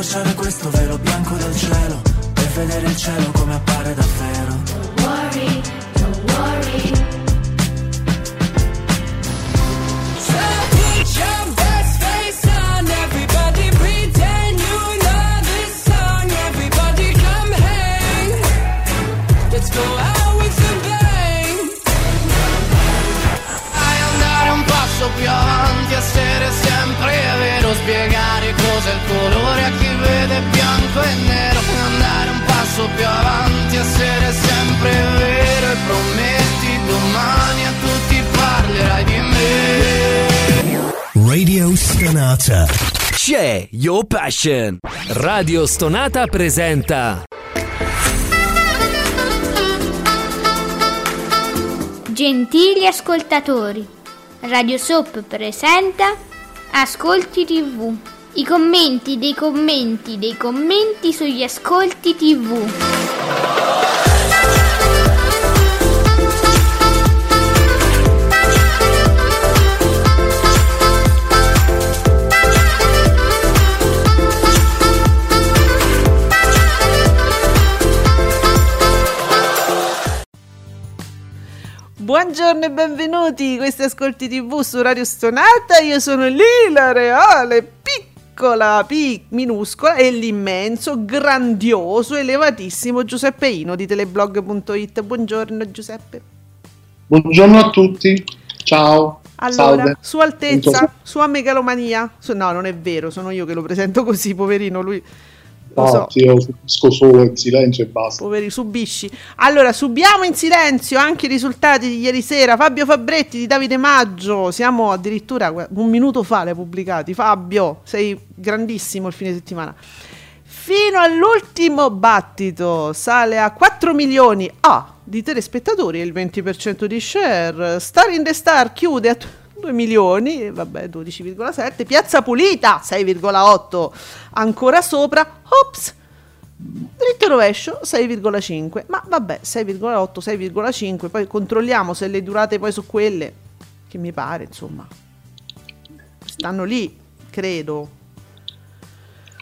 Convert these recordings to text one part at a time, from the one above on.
accorciare questo velo bianco del cielo Per vedere il cielo come appare davvero. Don't worry, don't worry passo più avanti, essere sempre vero e prometti domani a tutti parlerai di me. Radio Stonata. C'è Your Passion. Radio Stonata presenta Gentili ascoltatori, Radio Soap presenta Ascolti TV. I commenti dei commenti dei commenti sugli ascolti TV. Buongiorno e benvenuti, questi ascolti tv su Radio Stonata, io sono Lila Reale, piccola, pic, minuscola e l'immenso, grandioso, elevatissimo Giuseppe Ino di teleblog.it. Buongiorno Giuseppe. Buongiorno a tutti, ciao. Allora, Salve. sua altezza, Buongiorno. sua megalomania, no non è vero, sono io che lo presento così, poverino, lui lo so. io subisco solo in silenzio e basta. Poveri, subisci. Allora, subiamo in silenzio anche i risultati di ieri sera. Fabio Fabretti di Davide Maggio. Siamo addirittura un minuto fa le pubblicati. Fabio, sei grandissimo il fine settimana. Fino all'ultimo battito sale a 4 milioni ah, di telespettatori e il 20% di share. Star in the Star chiude a 2 milioni, vabbè 12,7. Piazza Pulita 6,8 ancora sopra. Ops! Dritto e rovescio 6,5, ma vabbè 6,8, 6,5, poi controlliamo se le durate poi su quelle, che mi pare insomma, stanno lì, credo.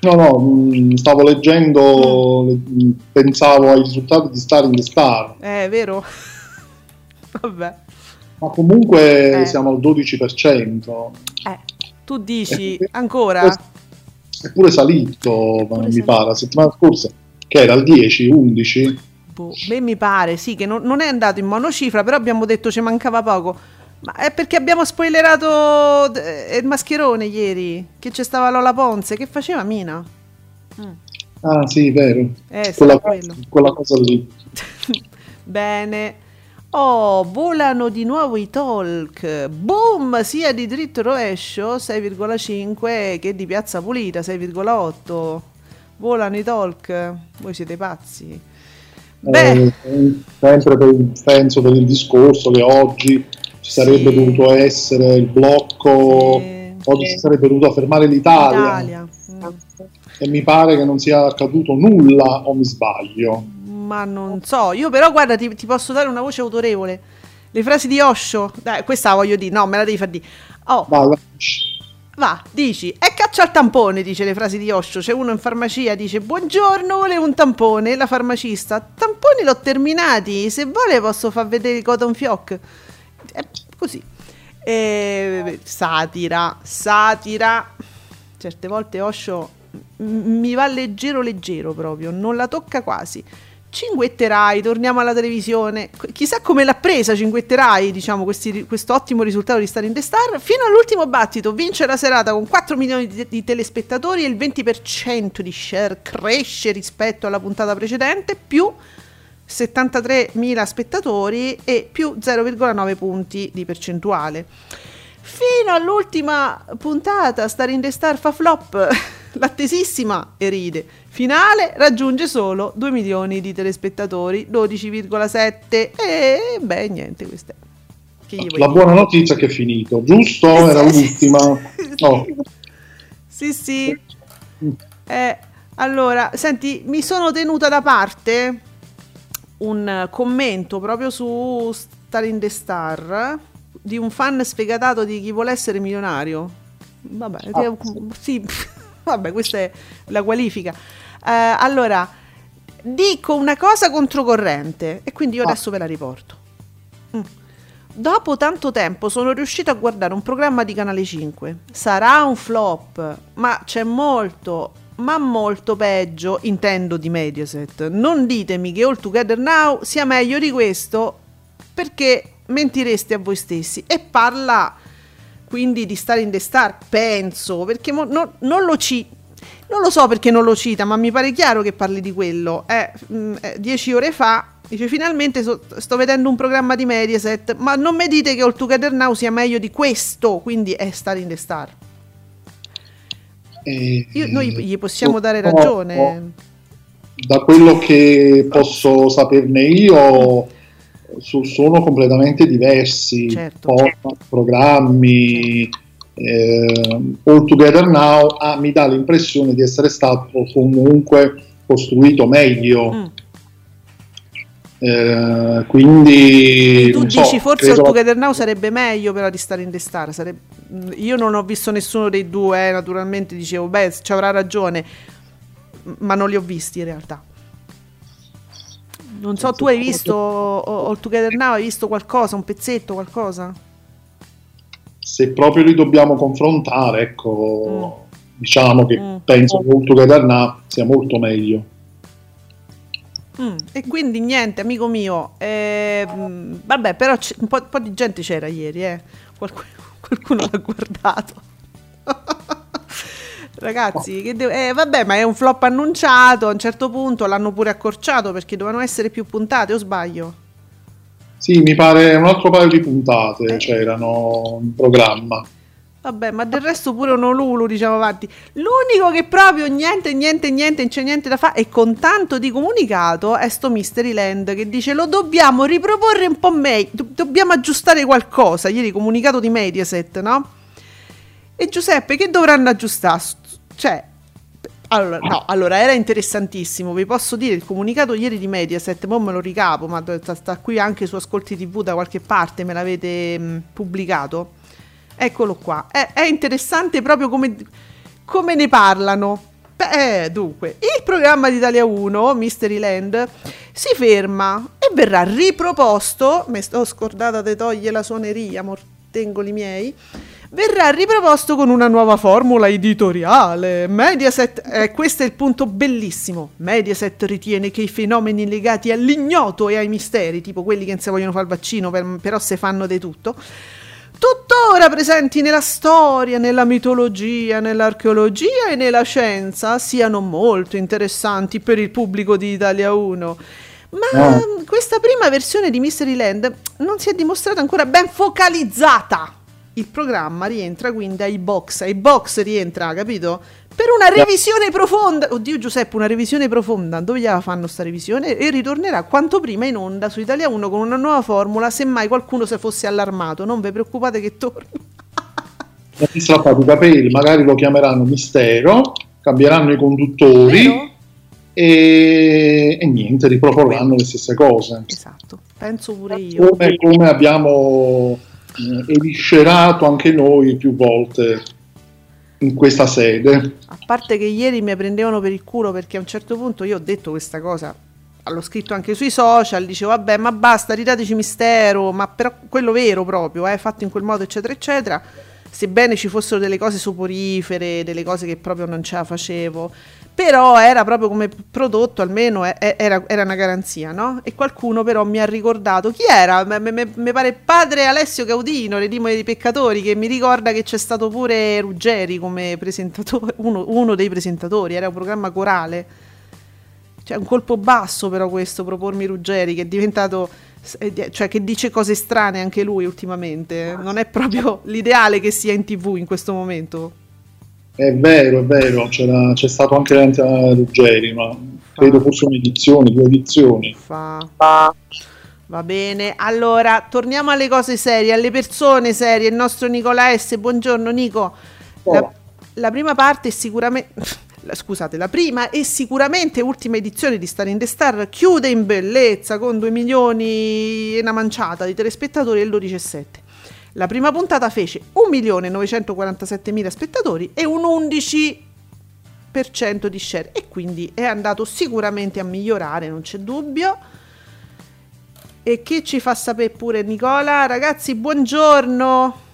No, no, mh, stavo leggendo, le- mh, pensavo ai risultati di Star in the Star, Eh, è vero? vabbè, ma comunque Eh. siamo al 12%. eh, tu dici Eh, ancora? È pure salito, ma pure mi salito. pare, la settimana scorsa, che era al 10, 11. Boh, beh, mi pare, sì, che non, non è andato in monocifra, però abbiamo detto ci mancava poco. Ma è perché abbiamo spoilerato eh, il mascherone ieri, che c'è stava Lola Ponze, che faceva Mina? Ah, sì, vero. Eh, quella, quella cosa lì. Bene. Oh, volano di nuovo i talk. Boom, sia di dritto rovescio 6,5 che di piazza pulita 6,8. Volano i talk. Voi siete pazzi. Beh, Eh, sempre per il, penso per il discorso che oggi ci sarebbe Sì. dovuto essere il blocco, Sì. oggi si sarebbe dovuto fermare l'Italia. Italia. Mm. e mi pare che non sia accaduto nulla o mi sbaglio. Ma non so, io però guarda, ti, ti posso dare una voce autorevole. Le frasi di Osho, dai, questa voglio dire, no, me la devi far dire. Oh, Vai, vai. Va, dici, e caccia al tampone, dice le frasi di Osho. C'è uno in farmacia, dice, buongiorno, volevo un tampone. La farmacista, tamponi l'ho terminati, se vuole posso far vedere il cotton fioc. È così. E, satira, satira. Certe volte Osho mi va leggero leggero proprio, non la tocca quasi. Cinguetterai, torniamo alla televisione. Chissà come l'ha presa Cinguetterai, diciamo, questo ottimo risultato di Star in the Star. Fino all'ultimo battito vince la serata con 4 milioni di, di telespettatori e il 20% di share cresce rispetto alla puntata precedente, più 73.000 spettatori e più 0,9 punti di percentuale. Fino all'ultima puntata, Star in the Star fa flop, l'attesissima e ride. Finale raggiunge solo 2 milioni di telespettatori, 12,7 e beh niente, questa è. La buona notizia è che è finito, giusto? Era l'ultima. sì. Oh. Sì, sì. Eh, allora, senti, mi sono tenuta da parte un commento proprio su Star in the Star di un fan sfegatato di chi vuole essere milionario. Vabbè, Ah, sì. Vabbè, questa è la qualifica. Eh, allora, dico una cosa controcorrente e quindi io Ah. adesso ve la riporto. Mm. Dopo tanto tempo sono riuscito a guardare un programma di Canale 5. Sarà un flop, ma c'è molto, ma molto peggio, intendo di Mediaset. Non ditemi che All Together Now sia meglio di questo, perché mentireste a voi stessi. E parla quindi di Star in the Star, penso, perché mo- no- non lo cita. Non lo so perché non lo cita, ma mi pare chiaro che parli di quello. Eh, mm, eh, dieci ore fa dice finalmente so- sto vedendo un programma di Mediaset, ma non mi dite che All Together Now sia meglio di questo, quindi è Star in the Star. E- Io- noi gli possiamo dare ragione. Da quello che posso saperne io, su- sono completamente diversi. Certo. Format, programmi. eh, All Together Now ah, mi dà l'impressione di essere stato comunque costruito meglio. Mm. Eh, quindi Tu non so, dici forse credo- All Together Now sarebbe meglio però di Star in the Star. sareb- mm, Io non ho visto nessuno dei due, eh, naturalmente dicevo, beh, ci avrà ragione, ma non li ho visti in realtà. Non so, tu hai visto All Together Now, hai visto qualcosa, un pezzetto, qualcosa? se proprio li dobbiamo confrontare, ecco, diciamo che Mm. penso che All Together Now sia molto meglio. Mm, E quindi niente, amico mio, ehm, vabbè, però un, po', un po' di gente c'era ieri, eh. Qualcuno, qualcuno l'ha guardato. Ragazzi, che de- eh, vabbè, ma è un flop annunciato. A un certo punto l'hanno pure accorciato perché dovevano essere più puntate, o sbaglio? Sì, mi pare un altro paio di puntate Eh. c'erano in programma. Vabbè, ma del resto pure uno Lulu, diciamo avanti. L'unico che proprio niente, niente, niente, non c'è niente da fare e con tanto di comunicato è sto Mystery Land che dice lo dobbiamo riproporre un po' meglio, do- dobbiamo aggiustare qualcosa. Ieri comunicato di Mediaset, no? E Giuseppe, che dovranno aggiustare? Cioè, allora, no, allora era interessantissimo. Vi posso dire il comunicato ieri di Mediaset, poi me lo ricapo, ma sta, sta qui anche su Ascolti TV da qualche parte, me l'avete mh, pubblicato. Eccolo qua. È, è interessante proprio come, come ne parlano. Beh, eh, dunque, il programma di Italia 1, Mystery Land, si ferma e verrà riproposto. Mi sto scordata di togliere la suoneria, mortengoli miei. Verrà riproposto con una nuova formula editoriale. Mediaset, eh, questo è il punto bellissimo. Mediaset ritiene che i fenomeni legati all'ignoto e ai misteri, tipo quelli che non si vogliono fare il vaccino, per- però se fanno di tutto, tuttora presenti nella storia, nella mitologia, nell'archeologia e nella scienza, siano molto interessanti per il pubblico di Italia 1. Ma Ah. questa prima versione di Mystery Land non si è dimostrata ancora ben focalizzata. Il programma rientra quindi ai box, ai box rientra, capito? Per una revisione profonda. Oddio Giuseppe, una revisione profonda. Dove gliela fanno sta revisione? E ritornerà quanto prima in onda su Italia 1 con una nuova formula, semmai qualcuno se fosse allarmato. Non vi preoccupate che. Mi ha strappato i capelli, magari lo chiameranno mistero, cambieranno i conduttori e, e niente, riproporranno le stesse cose. Esatto, penso pure io. Come, come abbiamo eh, eviscerato anche noi più volte in questa sede. A parte che ieri mi prendevano per il culo perché a un certo punto io ho detto questa cosa, l'ho scritto anche sui social, dicevo vabbè ma basta, ridateci mistero, ma però quello vero proprio, eh, fatto in quel modo eccetera eccetera, sebbene ci fossero delle cose soporifere, delle cose che proprio non ce la facevo, però era proprio come prodotto, almeno era, era una garanzia, no? E qualcuno però mi ha ricordato, chi era? Mi pare padre Alessio Gaudino, Redimo dei Peccatori, che mi ricorda che c'è stato pure Ruggeri come presentatore, uno, uno dei presentatori, era un programma corale. Cioè, un colpo basso però questo, propormi Ruggeri, che è diventato... eh, Cioè, che dice cose strane anche lui ultimamente. Non è proprio l'ideale che sia in tv in questo momento. È vero, è vero, c'era- c'è stato anche davanti a Ruggeri, ma credo forse un'edizione, due edizioni. Fa. Va bene, allora torniamo alle cose serie, alle persone serie. Il nostro Nicola S. Buongiorno Nico. La, la prima parte è sicuramente. la- Scusate, la prima e sicuramente ultima edizione di Star in the Star chiude in bellezza con 2 milioni e una manciata di telespettatori l'11,7. La prima puntata fece 1.947.000 spettatori e un 11 3% di share e quindi è andato sicuramente a migliorare, non c'è dubbio. E che ci fa sapere pure Nicola? Ragazzi, buongiorno.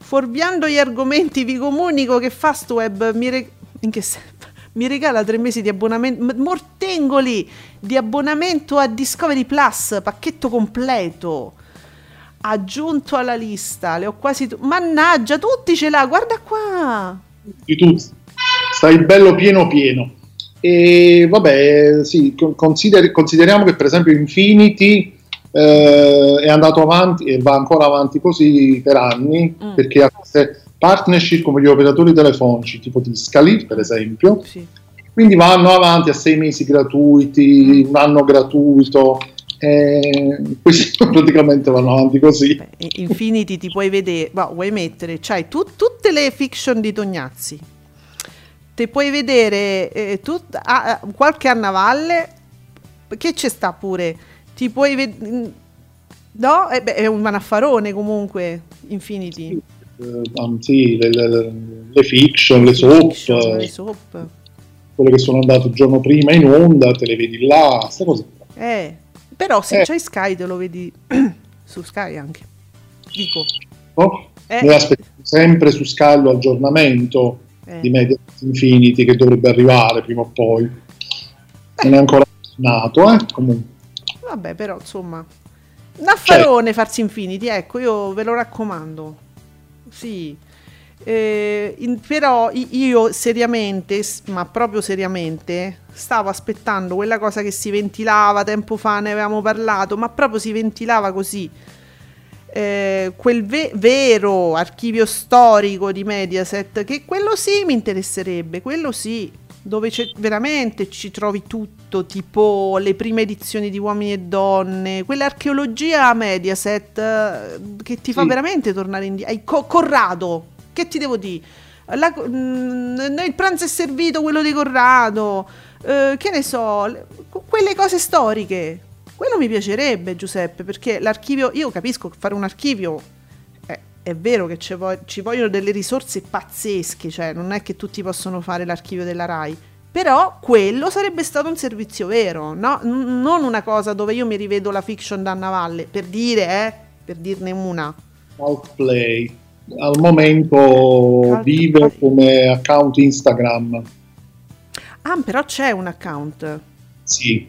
Fuorviando gli argomenti vi comunico che Fastweb mi, re- se- mi regala tre mesi di abbonamento, mortengoli di abbonamento a Discovery Plus, pacchetto completo aggiunto alla lista, le ho quasi... Tu- Mannaggia, tutti ce l'ha, guarda qua! Di tutti, stai bello pieno pieno. E vabbè, sì, consideri- consideriamo che per esempio Infinity eh, è andato avanti e va ancora avanti così per anni, mm. perché ha queste partnership come gli operatori telefonici, tipo Tiscali per esempio, sì. quindi vanno avanti a sei mesi gratuiti, un anno gratuito, eh, questi praticamente vanno avanti così. Beh, Infinity ti puoi vedere, boh, vuoi mettere, c'hai tu, tutte le fiction di Tognazzi, ti puoi vedere eh, tut, ah, qualche annavalle, che c'è sta pure, ti puoi vedere... No, eh, beh, è un manaffarone comunque, Infinity. Sì, eh, sì le, le, le, fiction, le, soap, fiction, le soap, quelle che sono andate il giorno prima in onda, te le vedi là, queste cose. Eh, però se eh. c'hai Sky te lo vedi su Sky anche. Dico. Oh? Eh. Noi aspettiamo sempre su Sky l'aggiornamento eh. di Media Infinity che dovrebbe arrivare prima o poi. Eh. Non è ancora nato, eh? Comunque. Vabbè, però insomma. Un affarone cioè. farsi Infinity, ecco, io ve lo raccomando. Sì. Eh, in, però io seriamente, ma proprio seriamente, stavo aspettando quella cosa che si ventilava tempo fa, ne avevamo parlato, ma proprio si ventilava così. Eh, quel ve- vero archivio storico di Mediaset, che quello sì mi interesserebbe, quello sì, dove veramente ci trovi tutto, tipo le prime edizioni di Uomini e Donne, quell'archeologia Mediaset eh, che ti fa sì. veramente tornare indietro. Co- Corrado, che ti devo dire? La, mh, mm, il pranzo è servito, quello di Corrado, eh, che ne so, le, quelle cose storiche. Quello mi piacerebbe, Giuseppe, perché l'archivio, io capisco che fare un archivio è, vero che ci, vo- ci vogliono delle risorse pazzesche, cioè non è che tutti possono fare l'archivio della RAI. Però quello sarebbe stato un servizio vero, no? N- non una cosa dove io mi rivedo la fiction da Navalle, per dire, eh, per dirne una. Outplay al momento vive come account Instagram. Ah, però c'è un account. Sì.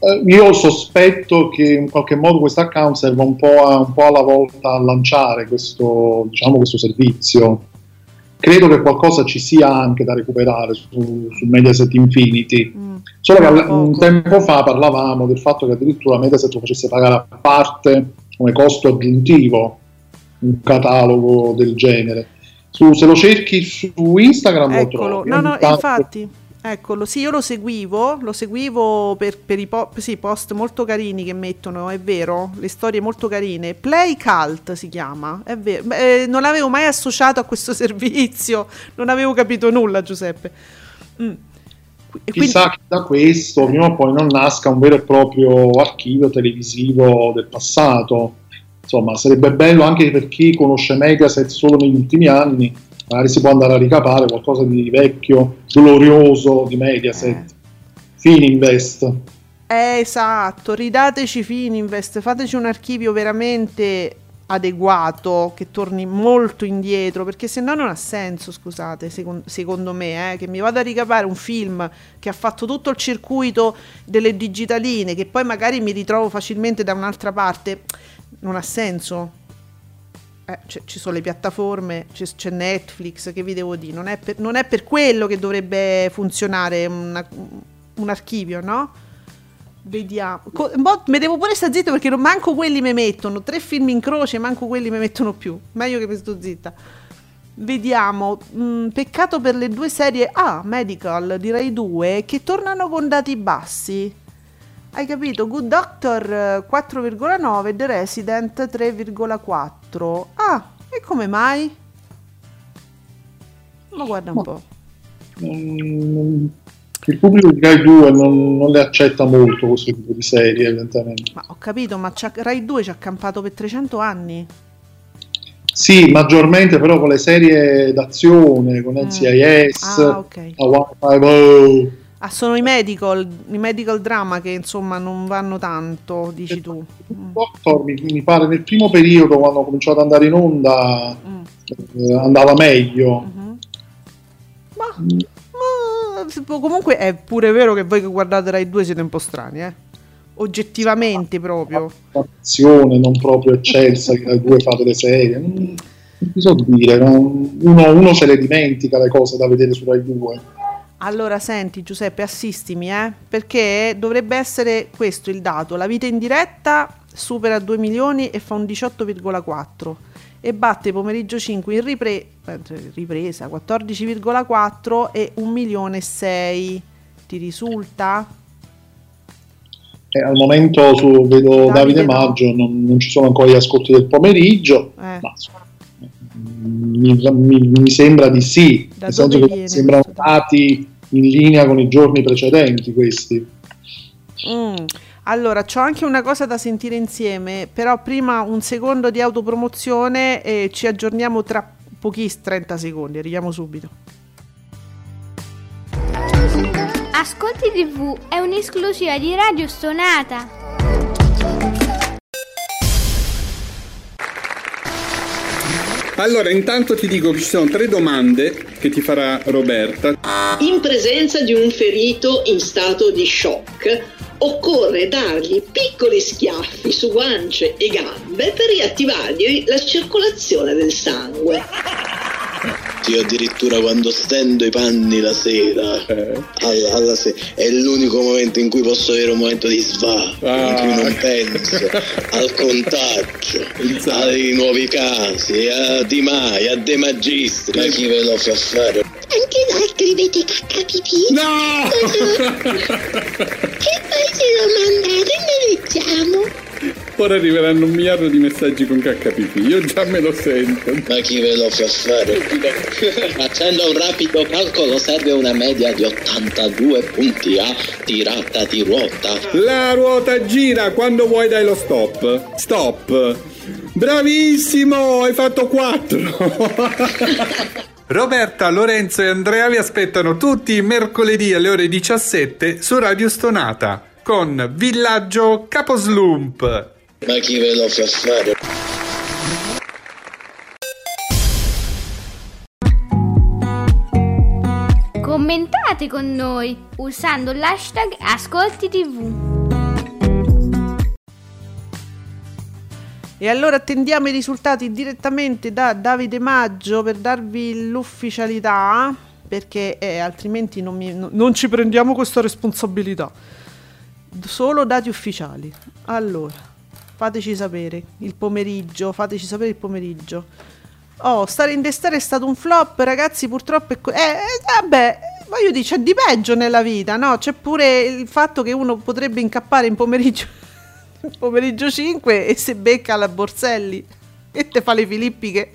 Eh, io sospetto che in qualche modo questo account serva un po', a, un po' alla volta a lanciare questo, diciamo, questo servizio. Credo che qualcosa ci sia anche da recuperare su, su Mediaset Infinity. Mm, Solo che un tempo fa parlavamo del fatto che addirittura Mediaset lo facesse pagare a parte come costo aggiuntivo un catalogo del genere. Su, se lo cerchi su Instagram Eccolo. lo trovi. No, no, infatti. Eccolo, sì, io lo seguivo, lo seguivo per, per i po- sì, post molto carini che mettono, è vero, le storie molto carine. Play Cult si chiama, è vero. Beh, eh, non l'avevo mai associato a questo servizio, non avevo capito nulla, Giuseppe. Mm. Chissà che da questo prima o poi non nasca un vero e proprio archivio televisivo del passato insomma sarebbe bello anche per chi conosce Mediaset solo negli ultimi anni, magari si può andare a ricapare qualcosa di vecchio, glorioso di Mediaset. Eh. Fininvest. Eh, esatto, ridateci Fininvest, fateci un archivio veramente adeguato che torni molto indietro perché se no non ha senso scusate secondo, secondo me eh, che mi vado a ricapare un film che ha fatto tutto il circuito delle digitaline che poi magari mi ritrovo facilmente da un'altra parte non ha senso. Eh, ci sono le piattaforme, c'è, c'è, Netflix, che vi devo dire, non è per, non è per quello che dovrebbe funzionare una, un archivio, no? Vediamo. Co- boh, mi devo pure stare zitto perché non manco quelli mi mettono. Tre film in croce, manco quelli mi mettono più. Meglio che mi sto zitta. Vediamo. Mm, peccato per le due serie A, Medical, direi due, che tornano con dati bassi. Hai capito? Good Doctor 4,9 e The Resident 3,4. Ah, e come mai? Ma guarda un Ma, po'. Mm, il pubblico di Rai 2 non, non, le accetta molto questo tipo di serie, evidentemente. Ma ho capito, ma Rai 2 ci ha campato per 300 anni. Sì, maggiormente però con le serie d'azione, con NCIS, Ah, ok. Hawaii Five-O. Ah, sono i medical, i medical drama che insomma non vanno tanto, dici tu. Mm. Doctor, mi, mi pare nel primo periodo quando ho cominciato ad andare in onda Mm. eh, andava meglio. Mhm. Ma, ma comunque è pure vero che voi che guardate Rai 2 siete un po' strani, eh? Oggettivamente proprio. Azione non proprio eccelsa che ai due fate le serie. Non, non so dire, non- uno, uno se le dimentica le cose da vedere su Rai 2. Allora, senti Giuseppe, assistimi, eh? Perché dovrebbe essere questo il dato. La vita in diretta supera 2 milioni e fa un 18,4 e batte pomeriggio 5 in ripre- eh, ripresa 14,4 e 1 milione e 6. Ti risulta? Eh, al momento su, vedo Davide Davide. Maggio, non, non ci sono ancora gli ascolti del pomeriggio, Eh. ma mi, mi- mi sembra di sì, Da nel senso che viene sembrano dati in linea con i giorni precedenti questi. Mm. Allora, c'ho anche una cosa da sentire insieme, però prima un secondo di autopromozione e ci aggiorniamo tra pochissimi 30 secondi, arriviamo subito. Ascolti TV è un'esclusiva di Radio Stonata. Allora, intanto ti dico che ci sono tre domande che ti farà Roberta. In presenza di un ferito in stato di shock, occorre dargli piccoli schiaffi su guance e gambe per riattivargli la circolazione del sangue. Io addirittura quando stendo i panni la sera, Eh. alla, alla se- è l'unico momento in cui posso avere un momento di sva, in Ah. cui non penso al contagio, ai nuovi casi, a Di Mai, a De Magistri. Ma chi ve lo fa fare? Anche voi scrivete cacca pipì? No! Che poi se lo mandate ne leggiamo. Ora arriveranno un miliardo di messaggi con KPP. Io già me lo sento. Ma chi ve lo fa fare? Facendo un rapido calcolo serve una media di 82 punti a tirata di ruota. La ruota gira quando vuoi dai lo stop. Stop. Bravissimo, hai fatto 4. Roberta, Lorenzo e Andrea vi aspettano tutti i mercoledì alle ore 17 su Radio Stonata con Villaggio Caposlump. Ma chi ve lo fa fare? Commentate con noi usando l'hashtag Ascolti TV. E allora attendiamo i risultati direttamente da Davide Maggio per darvi l'ufficialità, perché eh, altrimenti non, mi- no- non ci prendiamo questa responsabilità. Solo dati ufficiali. Allora, fateci sapere il pomeriggio, fateci sapere il pomeriggio. Oh, stare in destra è stato un flop, ragazzi, purtroppo è... co- eh, eh, vabbè, voglio dire, c'è di peggio nella vita, no? C'è pure il fatto che uno potrebbe incappare in pomeriggio, pomeriggio 5 e se becca la Borselli e te fa le filippiche.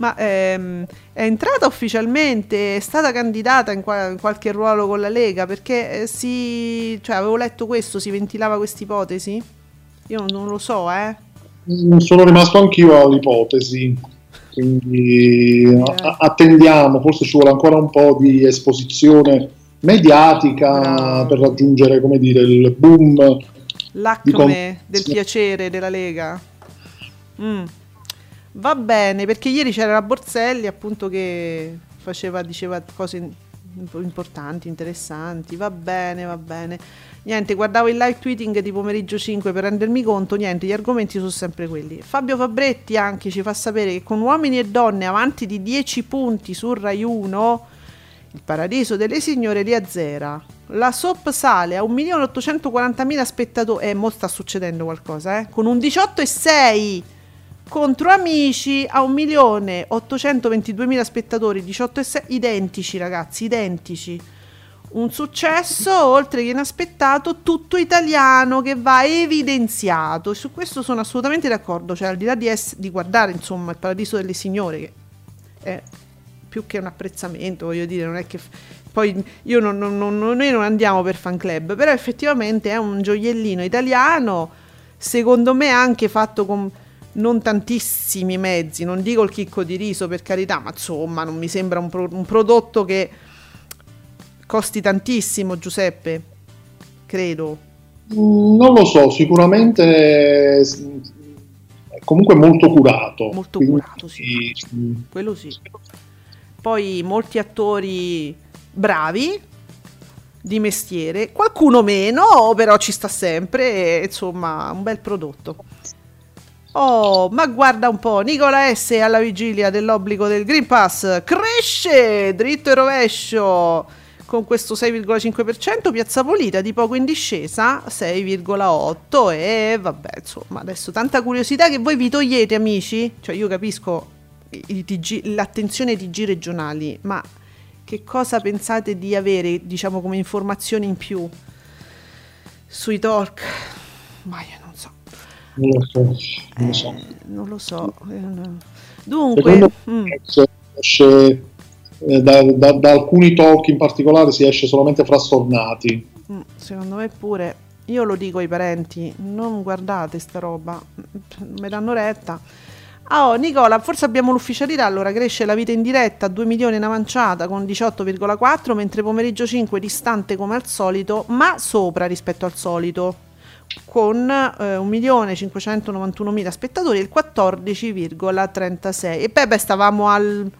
Ma ehm, è entrata ufficialmente, è stata candidata in, qua- in qualche ruolo con la Lega perché eh, si... cioè avevo letto questo, si ventilava questa ipotesi? Io non, lo so, eh. Sono rimasto anch'io all'ipotesi, quindi a- attendiamo, forse ci vuole ancora un po' di esposizione mediatica Bravo. per raggiungere, come dire, il boom. L'acme com- del piacere della Lega. Mm. Va bene, perché ieri c'era la Borselli appunto che faceva, diceva cose importanti, interessanti. Va bene, va bene. Niente, guardavo il live tweeting di pomeriggio 5 per rendermi conto, niente, gli argomenti sono sempre quelli. Fabio Fabretti anche ci fa sapere che con uomini e donne avanti di 10 punti su Rai 1 il paradiso delle signore li azzera. La SOP sale a 1.840.000 spettatori. Eh, mo sta succedendo qualcosa, eh? Con un 18,6 contro amici a 1.822.000 spettatori, 18,6 identici ragazzi, identici. Un successo oltre che inaspettato, tutto italiano che va evidenziato. E su questo sono assolutamente d'accordo. Cioè, al di là di, ess- di guardare insomma il paradiso delle signore, che è più che un apprezzamento, voglio dire, non è che. f- Poi io non, non- non- noi non andiamo per fan club, però effettivamente è un gioiellino italiano, secondo me anche fatto con non tantissimi mezzi, non dico il chicco di riso per carità, ma insomma non mi sembra un, pro- un prodotto che costi tantissimo, Giuseppe, credo. Mm, Non lo so, sicuramente è comunque molto curato. Molto Quindi, curato, sì. Quello sì. Poi molti attori bravi di mestiere, qualcuno meno, però ci sta sempre, insomma, un bel prodotto. Oh, ma guarda un po', Nicola S alla vigilia dell'obbligo del Green Pass cresce dritto e rovescio con questo 6,5%, Piazza Polita di poco in discesa 6,8 e vabbè, insomma, adesso tanta curiosità che voi vi togliete, amici. Cioè io capisco TG l'attenzione ai TG regionali, ma che cosa pensate di avere, diciamo, come informazioni in più sui talk? Ma io non so. so. Non lo so. Eh, no. Dunque, mm, esce, eh, da, da- da alcuni talk in particolare si esce solamente frastornati. mm, secondo me pure, io lo dico ai parenti, non guardate sta roba, mi danno retta. Oh, Nicola, forse abbiamo l'ufficialità, allora cresce la vita in diretta a 2 milioni in avanciata con 18,4, mentre pomeriggio 5 distante come al solito, ma sopra rispetto al solito, con eh, 1.591.000 spettatori, il 14,36. E beh, beh, stavamo al,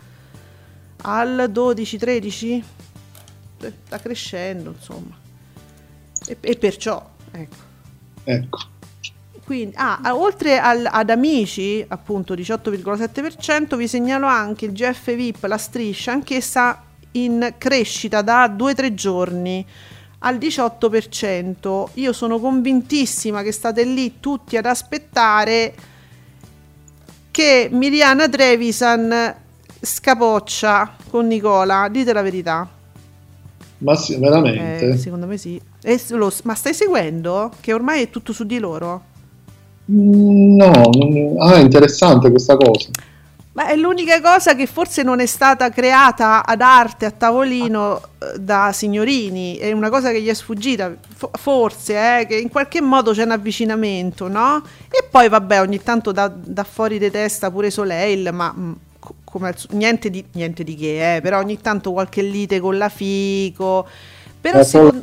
al 12-13? Eh, Sta crescendo, insomma. E, e perciò, ecco. Ecco. Quindi, ah, ah, oltre al- ad amici, appunto 18,7%, vi segnalo anche il GF VIP, la striscia, anch'essa in crescita da 2-3 giorni al 18%. Io sono convintissima che state lì tutti ad aspettare che Miriana Trevisan scapoccia con Nicola. Dite la verità. Ma sì, veramente. Eh, secondo me sì. E lo- ma stai seguendo? Che ormai è tutto su di loro? Mm, No, ah, interessante questa cosa. Ma è l'unica cosa che forse non è stata creata ad arte a tavolino eh, da signorini, è una cosa che gli è sfuggita, fo- forse, eh, che in qualche modo c'è un avvicinamento, no? E poi vabbè, ogni tanto da, da fuori di testa pure Soleil, ma mm, co- come niente, di, niente di che, eh, però ogni tanto qualche lite con la Fico. Però Ma secondo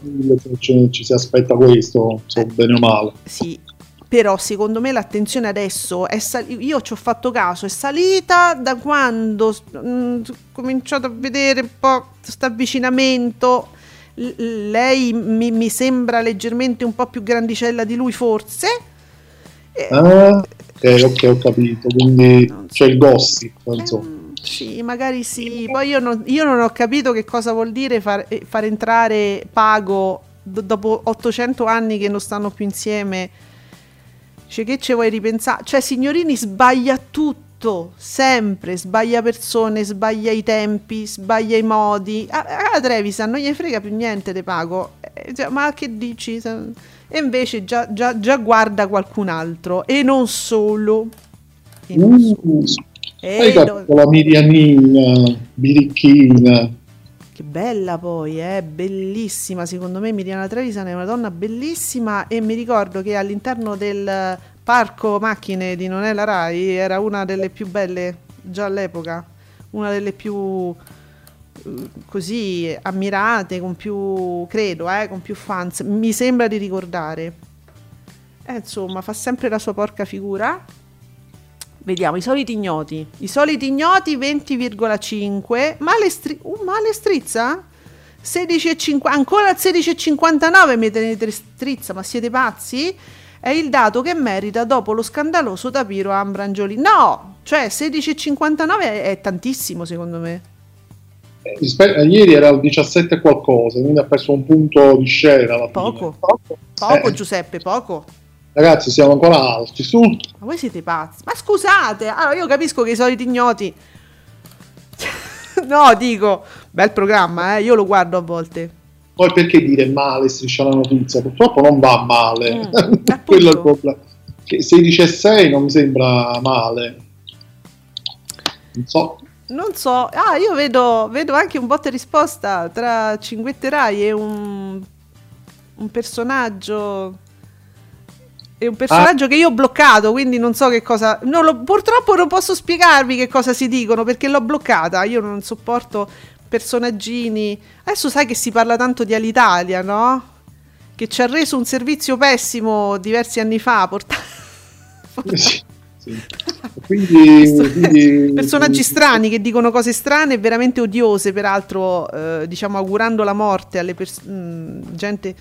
ci, ci si aspetta questo, so bene o male. Sì, però secondo me l'attenzione adesso è salita, io ci ho fatto caso, è salita da quando mm, ho cominciato a vedere un po' questo avvicinamento. L- lei mi, mi sembra leggermente un po' più grandicella di lui, forse. Ah, ok, ok, ho capito. Quindi c'è il gossip, insomma. Sì, magari sì. Poi io non, io non ho capito che cosa vuol dire far, eh, far entrare Pago do- dopo 800 anni che non stanno più insieme. Cioè, che ci vuoi ripensare? Cioè, Signorini sbaglia tutto, sempre. Sbaglia persone, sbaglia i tempi, sbaglia i modi. A, a Trevisan non gli frega più niente di Pago. Eh, cioè, ma che dici? E invece già, già- già guarda qualcun altro. E non solo. E non solo. Uh, E hai no- capito la Mirianina, birichina. Che bella poi, è bellissima, secondo me Miriana Trevisan è una donna bellissima e mi ricordo che all'interno del parco macchine di Non è la Rai era una delle più belle già all'epoca, una delle più eh, così ammirate, con più, credo, eh, con più fans, mi sembra di ricordare. Eh, insomma, fa sempre la sua porca figura. Vediamo, i soliti ignoti. I soliti ignoti 20,5. Male, stri- uh, male strizza? 16,50. Ancora al 16,59 mi tenete strizza, ma siete pazzi? È il dato che merita dopo lo scandaloso tapiro Ambrangioli. No! Cioè 16,59 è, è tantissimo secondo me. Rispe- ieri era al 17 e qualcosa, quindi ha perso un punto di scena fine. Poco. Poco Eh. Giuseppe, poco. Ragazzi, siamo ancora alti, su. Ma voi siete pazzi. Ma scusate, allora io capisco che i soliti ignoti. no, dico, bel programma, eh, io lo guardo a volte. Poi perché dire male striscia la notizia? Purtroppo non va male. Mm, Quello è il problema. Che 16 e 6 non mi sembra male. Non so. Non so, ah, io vedo, vedo anche un botta e risposta tra Cinguetterai e un, un personaggio È un personaggio ah. che io ho bloccato, quindi non so che cosa. Non lo, purtroppo non posso spiegarvi che cosa si dicono perché l'ho bloccata. Io non sopporto personaggini. Adesso sai che si parla tanto di Alitalia, no? Che ci ha reso un servizio pessimo diversi anni fa. Porta... sì, sì. Quindi, quindi, personaggi strani che dicono cose strane e veramente odiose, peraltro, eh, diciamo augurando la morte alle persone. gente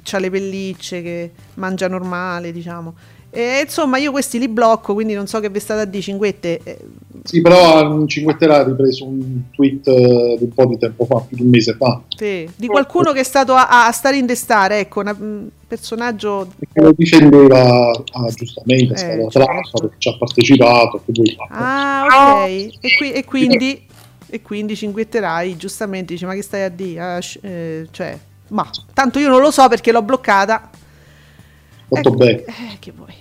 chi ha le pellicce, che mangia normale, diciamo. E insomma, io questi li blocco, quindi non so che vi state a dire, Cinguette. Eh. Sì, però Cinguetterà ha ripreso un tweet uh, di un po' di tempo fa, più di un mese fa. Sì, di qualcuno che è stato a, a stare in destare, ecco, un mm, personaggio... Che lo difendeva ah, giustamente, eh, certo. perché ci ha partecipato. Ah, ok. E, qui, e quindi... E quindi Cinguetterai giustamente dice: Ma che stai a dire? Ah, eh, cioè, ma tanto io non lo so perché l'ho bloccata. Molto ecco, bene. Eh, che vuoi?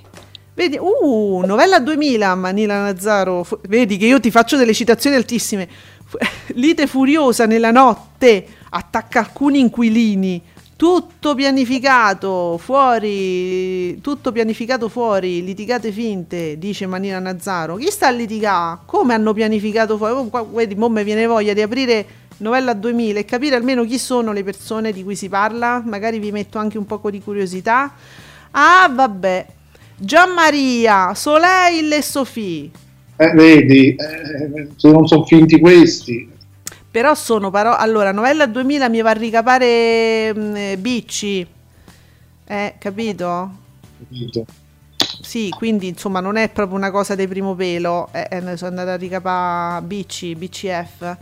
Vedi, uh, novella 2000, Manila Nazzaro. Fu- vedi che io ti faccio delle citazioni altissime. Fu- lite furiosa nella notte, attacca alcuni inquilini. Tutto pianificato fuori, tutto pianificato fuori, litigate finte, dice Manila Nazzaro. Chi sta a litigare? Come hanno pianificato fuori? Oh, vedi, mo mi viene voglia di aprire Novella 2000 e capire almeno chi sono le persone di cui si parla, magari vi metto anche un po' di curiosità. Ah, vabbè. Gianmaria, Soleil e Sofì. Eh, vedi, eh, non sono finti questi. Però sono parole. Allora, Novella 2000 mi va a ricapare mh, mm, eh, Bicci. Eh, capito? Capito. Sì, quindi insomma non è proprio una cosa di primo pelo. Eh, eh, sono andata a ricapare Bicci, BCF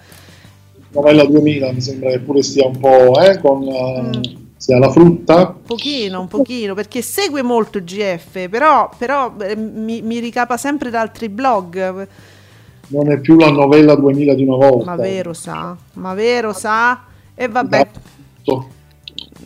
novella 2000 mi sembra che pure stia un po' eh, con mm. sia la frutta. Un pochino un pochino perché segue molto GF però, però eh, mi, mi, ricapa sempre da altri blog. Non è più la novella 2000 di una volta. Ma vero sa ma vero sa? E vabbè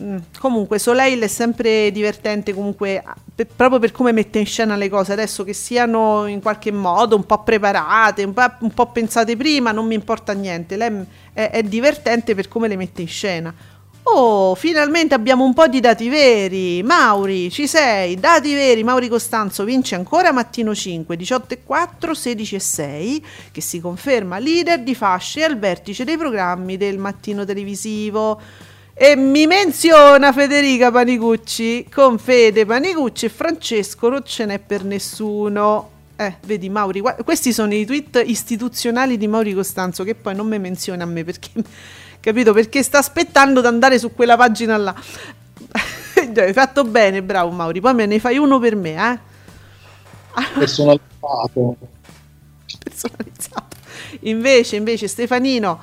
mm, comunque Soleil è sempre divertente comunque per, proprio per come mette in scena le cose adesso che siano in qualche modo un po' preparate un po', un po pensate prima non mi importa niente lei è, è divertente per come le mette in scena. Oh, finalmente abbiamo un po' di dati veri. Mauri, ci sei? Dati veri. Mauri Costanzo vince ancora mattino 5, 18 e 4, 16 e 6, che si conferma leader di fasce al vertice dei programmi del mattino televisivo. E mi menziona Federica Panicucci. Con Fede Panicucci e Francesco non ce n'è per nessuno. Eh, vedi Mauri, questi sono i tweet istituzionali di Mauri Costanzo che poi non mi menziona a me perché, capito? Perché sta aspettando di andare su quella pagina là. Hai fatto bene, bravo Mauri, poi me ne fai uno per me, eh? Personalizzato. Personalizzato. Invece, invece Stefanino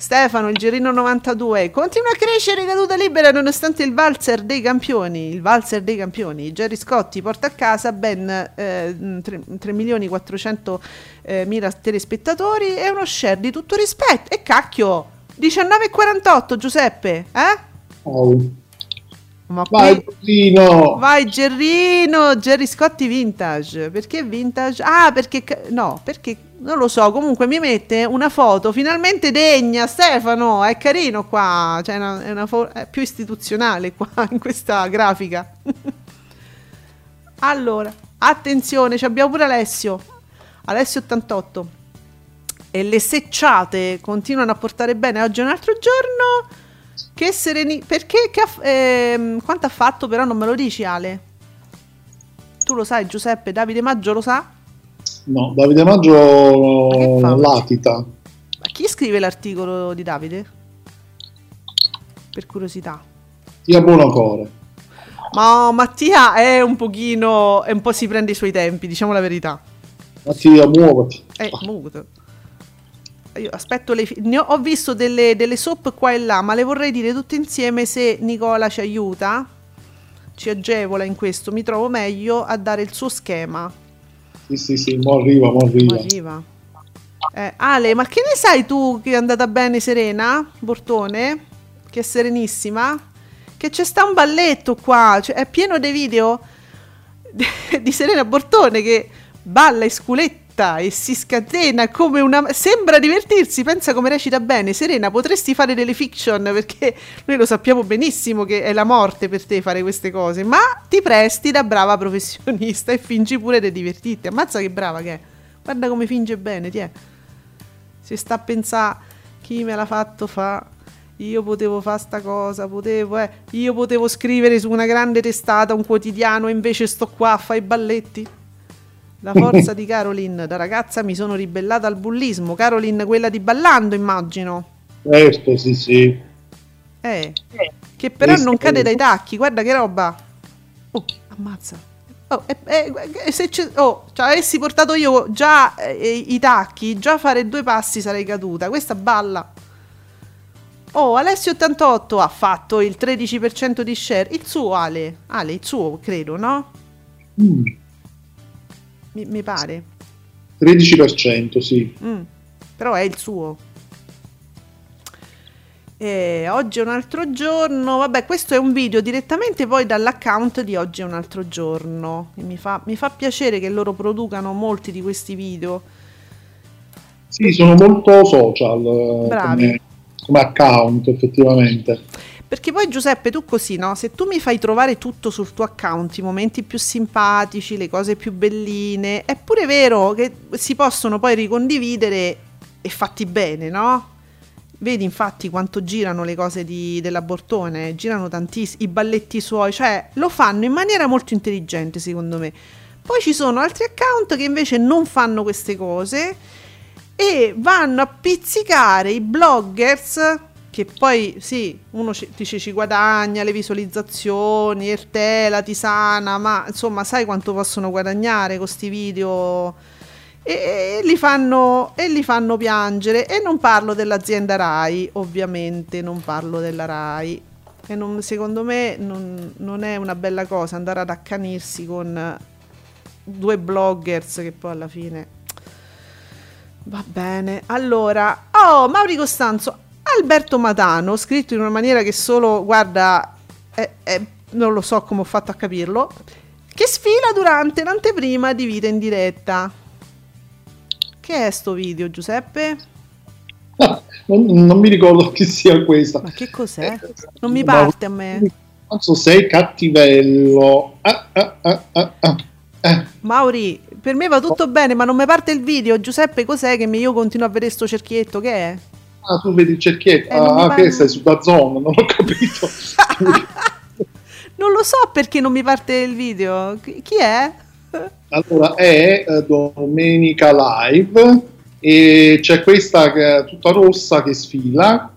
Stefano, il Gerino 92, continua a crescere caduta libera nonostante il valzer dei campioni. Il valzer dei campioni. Jerry Scotti porta a casa ben eh, 3, 3 milioni 400 eh, mila telespettatori e uno share di tutto rispetto. E cacchio, 19,48 Giuseppe, eh? Oh. Ma vai, Gerrino! Vai, Gerrino! Jerry Scotti Vintage. Perché Vintage? Ah, perché... No, perché... Non lo so, comunque mi mette una foto finalmente degna, Stefano, è carino qua, cioè è, una, è, una fo- è più istituzionale qua in questa grafica. allora, attenzione, ci abbiamo pure Alessio, Alessio 88. E le secciate continuano a portare bene, oggi è un altro giorno che sereni... Perché? Che ha, ehm, quanto ha fatto però non me lo dici Ale? Tu lo sai Giuseppe, Davide Maggio lo sa? No, Davide Maggio latita. Ma chi scrive l'articolo di Davide? Per curiosità. Mattia Buonocore. Ma Mattia è un pochino... È un po' si prende i suoi tempi, diciamo la verità. Mattia, muovati. Eh, muovati. Io aspetto le ne ho, ho visto delle, delle soap qua e là, ma le vorrei dire tutte insieme se Nicola ci aiuta, ci agevola in questo, mi trovo meglio a dare il suo schema. Sì, sì, sì, mo arriva, mo arriva. Mo arriva. Eh, Ale, ma che ne sai tu che è andata bene Serena Bortone? Che è serenissima? Che c'è sta un balletto qua, cioè, è pieno dei video di Serena Bortone che balla i sculetti diretta e si scatena come una... Sembra divertirsi, pensa come recita bene. Serena, potresti fare delle fiction perché noi lo sappiamo benissimo che è la morte per te fare queste cose, ma ti presti da brava professionista e fingi pure di divertirti. Ammazza che brava che è. Guarda come finge bene, ti è. Si sta a pensare chi me l'ha fatto fa io potevo fare sta cosa, potevo, eh. Io potevo scrivere su una grande testata un quotidiano e invece sto qua a fare i balletti. La forza di Caroline, da ragazza mi sono ribellata al bullismo. Caroline, quella di ballando, immagino. Certo, sì, sì. Eh, che però non cade dai tacchi, guarda che roba. Oh, ammazza. Oh, eh, eh, se ci oh, cioè, avessi portato io già eh, i tacchi, già fare due passi sarei caduta. Questa balla. Oh, Alessio88 ha fatto il 13% di share. Il suo Ale, Ale, il suo credo, no? Mm. Mi, mi, pare. 13%, sì. Mm. Però è il suo. E oggi è un altro giorno. Vabbè, questo è un video direttamente poi dall'account di Oggi è un altro giorno. Mi fa, mi fa piacere che loro producano molti di questi video. Sì, sono molto social. Eh, Bravi. Come come account effettivamente. Perché poi Giuseppe, tu così, no? Se tu mi fai trovare tutto sul tuo account, i momenti più simpatici, le cose più belline, è pure vero che si possono poi ricondividere e fatti bene, no? Vedi infatti quanto girano le cose di, dell'abortone, girano tantissimi, i balletti suoi, cioè lo fanno in maniera molto intelligente secondo me. Poi ci sono altri account che invece non fanno queste cose e vanno a pizzicare i bloggers che poi sì, uno ci, dice ci guadagna le visualizzazioni, il tè, la tisana, ma insomma sai quanto possono guadagnare questi video. E, e, li fanno, e li fanno piangere. E non parlo dell'azienda RAI, ovviamente non parlo della RAI. E non, secondo me non, non è una bella cosa andare ad accanirsi con due bloggers che poi alla fine Va bene, allora, oh, Mauri Costanzo, Alberto Matano, scritto in una maniera che solo, guarda, è, è, non lo so come ho fatto a capirlo, che sfila durante l'anteprima di Vita in diretta. Che è sto video, Giuseppe? Ah, non, non, mi ricordo chi sia questa. Ma che cos'è? Non mi parte a me. So, sei cattivello. Ah, ah, ah, ah. Eh. Mauri, per me va tutto bene, ma non mi parte il video. Giuseppe, cos'è che io continuo a vedere sto cerchietto? Che è? Ah, tu vedi il cerchietto? Eh, ah, che sei su Dazon, non ho capito. non lo so perché non mi parte il video. Chi è? Allora, è eh, Domenica Live e c'è questa che è tutta rossa che sfila.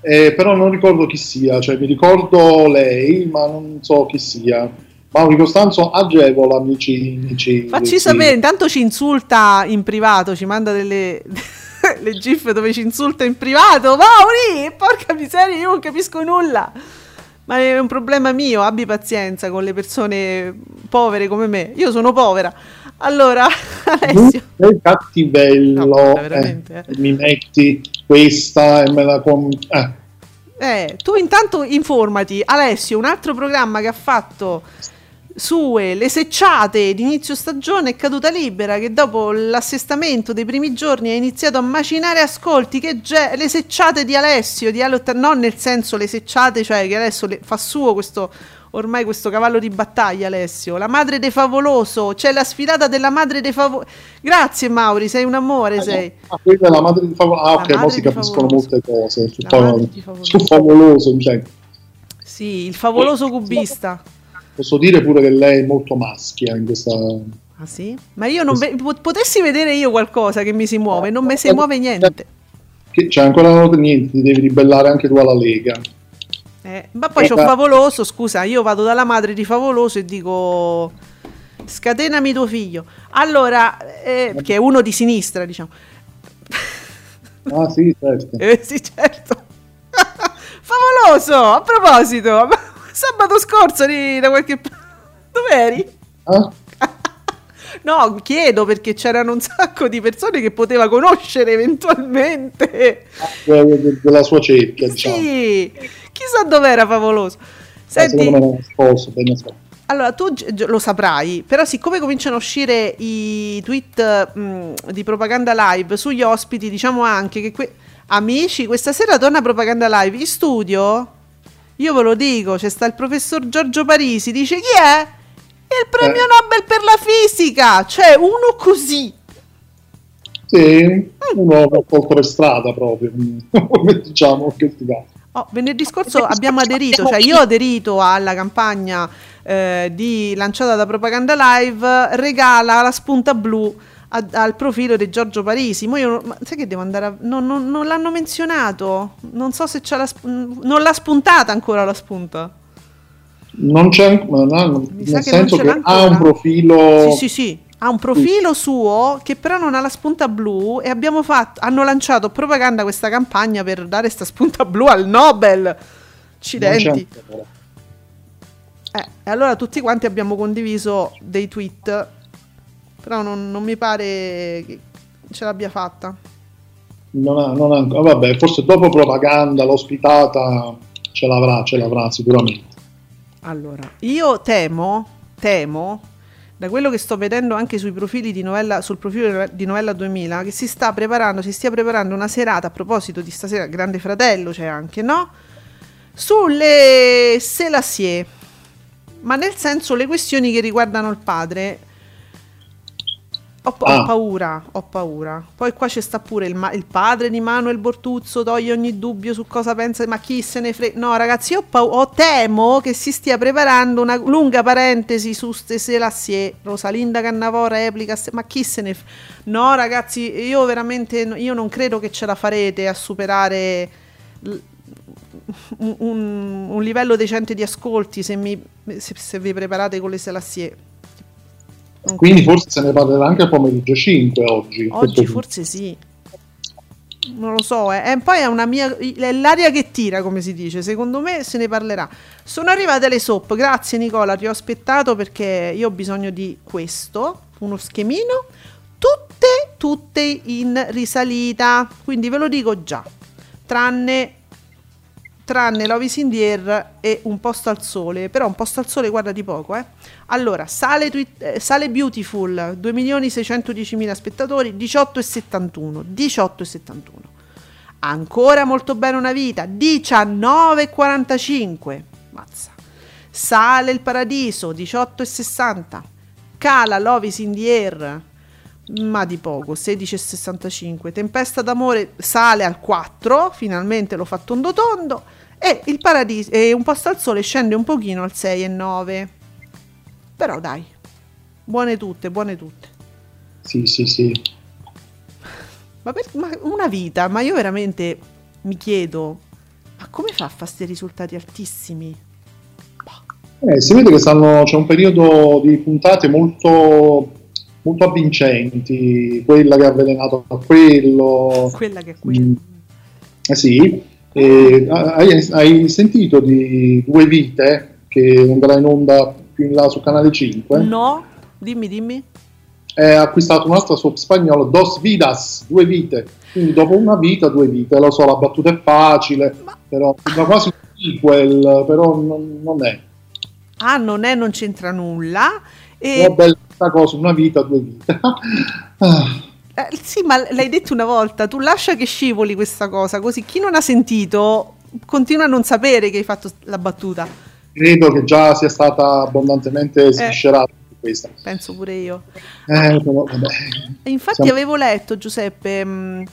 Eh, però non ricordo chi sia, cioè mi ricordo lei, ma non so chi sia. Mauri Costanzo agevola amici, amici Facci sapere, intanto ci insulta in privato, ci manda delle le gif dove ci insulta in privato. Mauri, porca miseria, io non capisco nulla. Ma è un problema mio, abbi pazienza con le persone povere come me. Io sono povera. Allora, Alessio. Sei cattivello. No, eh, eh. Mi metti questa e me la... Com- eh. Eh, tu intanto informati, Alessio, un altro programma che ha fatto sue le secciate di inizio stagione è caduta libera che dopo l'assestamento dei primi giorni ha iniziato a macinare ascolti che ge- le secciate di Alessio di Alot- non nel senso le secciate cioè che adesso le- fa suo questo ormai questo cavallo di battaglia Alessio la madre de favoloso c'è la sfilata della madre de favoloso grazie Mauri sei un amore ah, sei ah, quella è la madre di favoloso ah ok ma si capiscono molte cose su, favoloso. su favoloso cioè. sì il favoloso cubista posso dire pure che lei è molto maschia in questa... Ah sì? Ma io non ve- potessi vedere io qualcosa che mi si muove, non mi si muove niente. Che c'è ancora niente, ti devi ribellare anche tu alla Lega. Eh, ma poi eh, c'ho Favoloso, scusa, io vado dalla madre di Favoloso e dico scatenami tuo figlio. Allora, eh, che è uno di sinistra, diciamo. Ah sì, certo. eh, sì, certo. Favoloso, a proposito, sabato scorso eri da qualche dove eri? Ah? no, chiedo perché c'erano un sacco di persone che poteva conoscere eventualmente. Della sua cerchia, diciamo. Sì, chissà dove era favoloso. Senti, sposo, Allora, tu lo saprai, però siccome cominciano a uscire i tweet mh, di propaganda live sugli ospiti, diciamo anche che que- amici, questa sera torna propaganda live in studio. Io ve lo dico, c'è sta il professor Giorgio Parisi, dice chi è? Il premio Eh. Nobel per la fisica, cioè uno così. Sì, uno colto per strada proprio, come diciamo in questi casi. Oh, venerdì scorso abbiamo aderito, cioè io ho aderito alla campagna eh, di, lanciata da Propaganda Live, regala la spunta blu a- al profilo di Giorgio Parisi. Mo io ma sai che devo andare a... non, non- non l'hanno menzionato, non so se c'è la... sp- non l'ha spuntata ancora la spunta. Non c'è, ma no, Mi sa nel che non senso che l'ha ha ancora. un profilo... Sì, sì, sì. Ha un profilo suo che però non ha la spunta blu e abbiamo fatto, hanno lanciato propaganda questa campagna per dare sta spunta blu al Nobel. Accidenti. ancora. Eh, e allora tutti quanti abbiamo condiviso dei tweet, però non, non mi pare che ce l'abbia fatta. Non ha, non ha ancora- vabbè, forse dopo propaganda, l'ospitata ce l'avrà, ce l'avrà sicuramente. Allora, io temo, temo, da quello che sto vedendo anche sui profili di novella, sul profilo di Novella 2000, che si sta preparando, si stia preparando una serata a proposito di stasera, Grande Fratello c'è anche, no? Sulle Selassie, ma nel senso le questioni che riguardano il padre. Ho, ho Ah. paura, ho paura. Poi qua c'è sta pure il, ma- il padre di Manuel Bortuzzo, toglie ogni dubbio su cosa pensa, ma chi se ne frega. No, ragazzi, io ho, pau- ho temo che si stia preparando una lunga parentesi su ste Selassie, Rosalinda Cannavò replica, ste- ma chi se ne frega. No, ragazzi, io veramente io non credo che ce la farete a superare l- un, un- un livello decente di ascolti se, mi- se- se vi preparate con le Selassie. Non Quindi forse se ne parlerà anche a pomeriggio 5 oggi. Oggi forse sì. Non lo so, eh. E poi è una mia. È l'aria che tira, come si dice. Secondo me se ne parlerà. Sono arrivate le soap. Grazie, Nicola. Ti ho aspettato perché io ho bisogno di questo. Uno schemino. Tutte, tutte in risalita. Quindi ve lo dico già. Tranne. Tranne Love is in Air e un posto al sole. Però un posto al sole, guarda di poco, eh. Allora, sale, Twi- eh, sale Beautiful, 2.610.000 spettatori, 18,71. 18,71. Ancora molto bene una vita, 19,45. Mazza. Sale il paradiso, 18,60. Cala Love is in the Air, ma di poco, 16,65. Tempesta d'amore sale al 4, finalmente l'ho fatto tondo tondo. E il paradiso, e un posto al sole scende un pochino al 6,9. Però dai, buone tutte, buone tutte. Sì, sì, sì. Ma, per- ma una vita, ma io veramente mi chiedo, ma come fa a fare questi risultati altissimi? Eh, si vede che stanno, c'è un periodo di puntate molto, molto avvincenti, quella che ha avvelenato a quello. Quella che è qui. Mm. Eh sì, E, hai, hai sentito di Due Vite che andrà in onda più in là su Canale 5? No, dimmi, dimmi. È acquistato un'altra soap spagnola, Dos Vidas, Due Vite. Quindi dopo una vita, due vite. Lo so, la battuta è facile, però sembra quasi un sequel, però non, non è. Ah, non è, non c'entra nulla. E, È bella questa cosa, una vita, due vite. Ah. eh, sì, ma l'hai detto una volta, tu lascia che scivoli questa cosa, così chi non ha sentito continua a non sapere che hai fatto la battuta. Credo che già sia stata abbondantemente sviscerata questa. Penso pure io. Eh, però, vabbè. E infatti Siamo- avevo letto, Giuseppe, mh,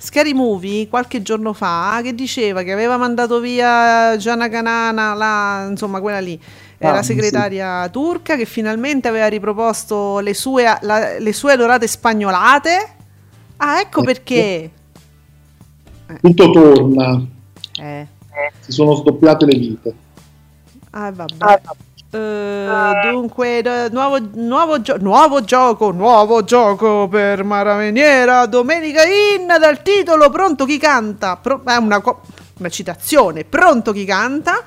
Scary Movie qualche giorno fa che diceva che aveva mandato via Gianna Canana, la, insomma quella lì, eh, Ah, la segretaria turca, che finalmente aveva riproposto le sue, la- le sue adorate spagnolate. Ah, ecco perché. Tutto torna, Eh. si sono sdoppiate le vite. Ah, vabbè. Eh, dunque, d- nuovo, nuovo, gio- nuovo gioco, nuovo gioco per Mara Veniera, Domenica In dal titolo Pronto chi canta. Pro- è una, co- una citazione, Pronto chi canta.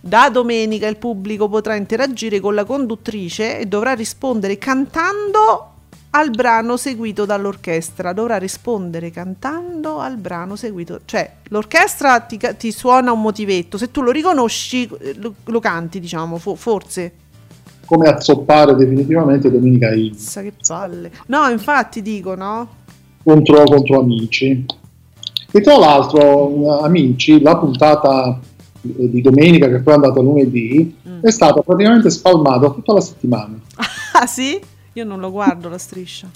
Da domenica il pubblico potrà interagire con la conduttrice e dovrà rispondere cantando al brano seguito dall'orchestra. Dovrà rispondere cantando al brano seguito. Cioè, l'orchestra ti, ti suona un motivetto. Se tu lo riconosci, eh, lo, lo canti, diciamo, fo- forse. come azzoppare definitivamente Domenica Hill. Sa che palle. No, infatti dico, no? Contro, contro amici. E tra l'altro, amici, la puntata di domenica che poi è andata lunedì mm. è stata praticamente spalmata tutta la settimana. Ah sì? Io non lo guardo la striscia.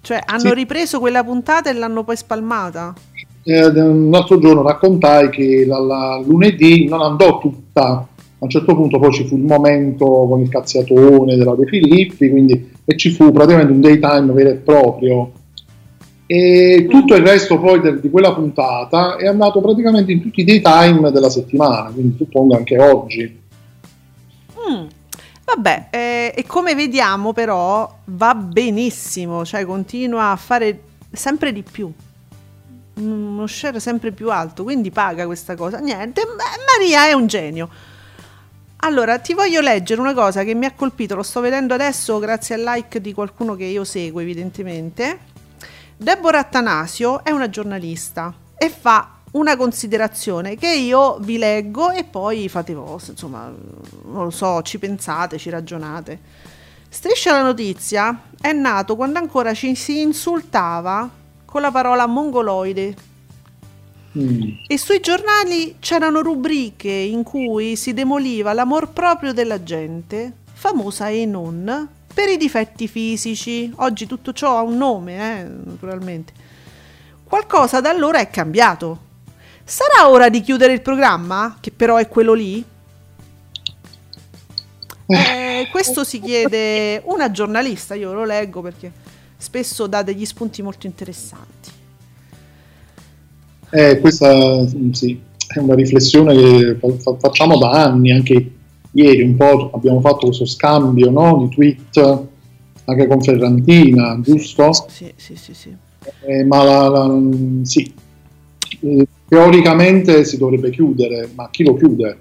Cioè hanno sì. ripreso quella puntata e l'hanno poi spalmata? Eh, un altro giorno raccontai che la, la, lunedì non andò tutta, a un certo punto poi ci fu il momento con il cazziatone della De Filippi, quindi, e ci fu praticamente un daytime vero e proprio e tutto il resto poi de- di quella puntata è andato praticamente in tutti i daytime della settimana, quindi suppongo anche oggi. Mm. Vabbè, eh, e come vediamo però va benissimo, cioè continua a fare sempre di più, uno share sempre più alto, quindi paga questa cosa. Niente, Maria è un genio. Allora, ti voglio leggere una cosa che mi ha colpito, lo sto vedendo adesso grazie al like di qualcuno che io seguo evidentemente. Deborah Attanasio è una giornalista e fa una considerazione che io vi leggo e poi fate vostre, insomma, non lo so, ci pensate, ci ragionate. Striscia la notizia è nato quando ancora ci si insultava con la parola mongoloide. Mm. E sui giornali c'erano rubriche in cui si demoliva l'amor proprio della gente, famosa e non, per i difetti fisici. Oggi tutto ciò ha un nome, eh, naturalmente. Qualcosa da allora è cambiato. Sarà ora di chiudere il programma, che però è quello lì? Eh, questo si chiede una giornalista, io lo leggo perché spesso dà degli spunti molto interessanti. Eh, questa sì, è una riflessione che facciamo da anni, anche ieri un po' abbiamo fatto questo scambio no, di tweet anche con Ferrantina, giusto? Sì, sì, sì. sì. Eh, ma la, la, sì. Eh, teoricamente si dovrebbe chiudere, ma chi lo chiude?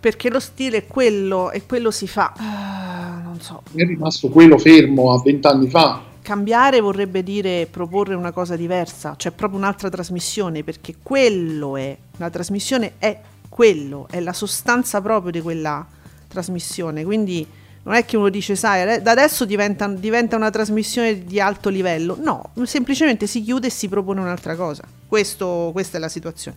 Perché lo stile è quello e quello si fa. Uh, non so. È rimasto quello fermo a vent'anni fa. Cambiare vorrebbe dire proporre una cosa diversa, cioè proprio un'altra trasmissione, perché quello è, la trasmissione è quello, è la sostanza proprio di quella trasmissione. Quindi non è che uno dice, sai, da adesso diventa, diventa, una trasmissione di alto livello. No, semplicemente si chiude e si propone un'altra cosa. Questo, questa è la situazione.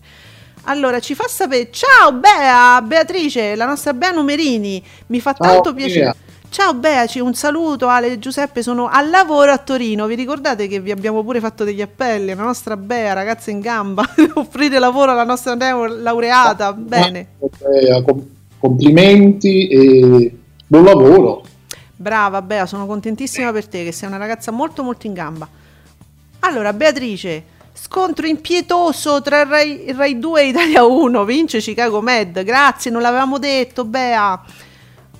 Allora, ci fa sapere, ciao Bea, Beatrice, la nostra Bea Numerini, mi fa ciao, tanto piacere. Bea. Ciao Beaci, un saluto Ale e Giuseppe, sono al lavoro a Torino. Vi ricordate che vi abbiamo pure fatto degli appelli? La nostra Bea, ragazza in gamba, offrite lavoro alla nostra laureata. Bene. Bea, complimenti e buon lavoro. Brava Bea, sono contentissima per te che sei una ragazza molto molto in gamba. Allora, Beatrice, scontro impietoso tra Rai, Rai 2 e Italia 1, vince Chicago Med. Grazie, non l'avevamo detto, Bea.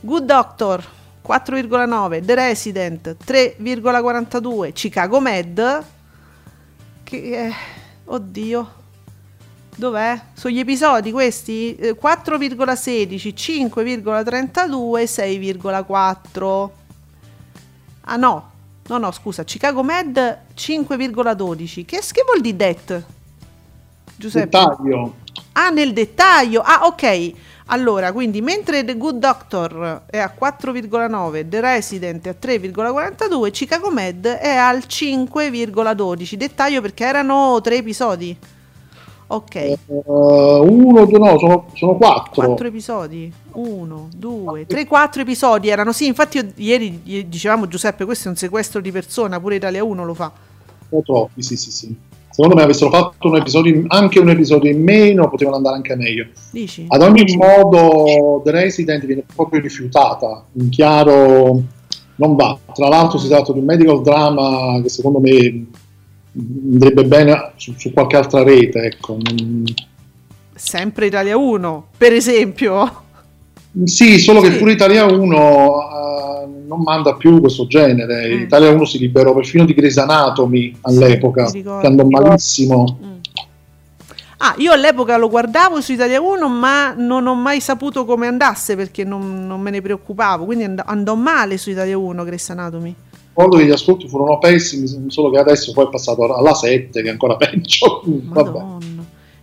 Good Doctor 4,9, The Resident 3,42, Chicago Med che eh, oddio dov'è? Sono gli episodi questi? 4,16, 5,32 6,4 ah no no no scusa Chicago Med 5,12 che, che vuol dire det? Giuseppe dettaglio ah nel dettaglio ah ok allora, quindi mentre The Good Doctor è a 4,9, The Resident è a 3,42, Chicago Med è al 5,12. Dettaglio perché erano tre episodi. Ok. Uh, uno, due, no, sono, sono quattro. Quattro episodi? Uno, due, tre, quattro episodi erano. Sì, infatti io, ieri dicevamo Giuseppe, questo è un sequestro di persona, pure Italia 1 lo fa. Un troppi, sì, sì, sì secondo me avessero fatto un episodio, anche un episodio in meno, potevano andare anche meglio. Dici? Ad ogni Dici. modo, The Resident viene proprio rifiutata, in chiaro non va. Tra l'altro si tratta di un medical drama che secondo me andrebbe bene su, su qualche altra rete, ecco. Sempre Italia 1, per esempio. Sì, solo sì. che pure Italia 1 uh, non manda più questo genere. Mm. Italia 1 si liberò perfino di Grey's Anatomy all'epoca, sì, che andò malissimo. Mm. Ah, io all'epoca lo guardavo su Italia 1, ma non ho mai saputo come andasse perché non, non me ne preoccupavo. Quindi and- andò male su Italia 1 Grey's Anatomy. Ricordo che gli ascolti furono pessimi, solo che adesso poi è passato alla 7, che è ancora peggio.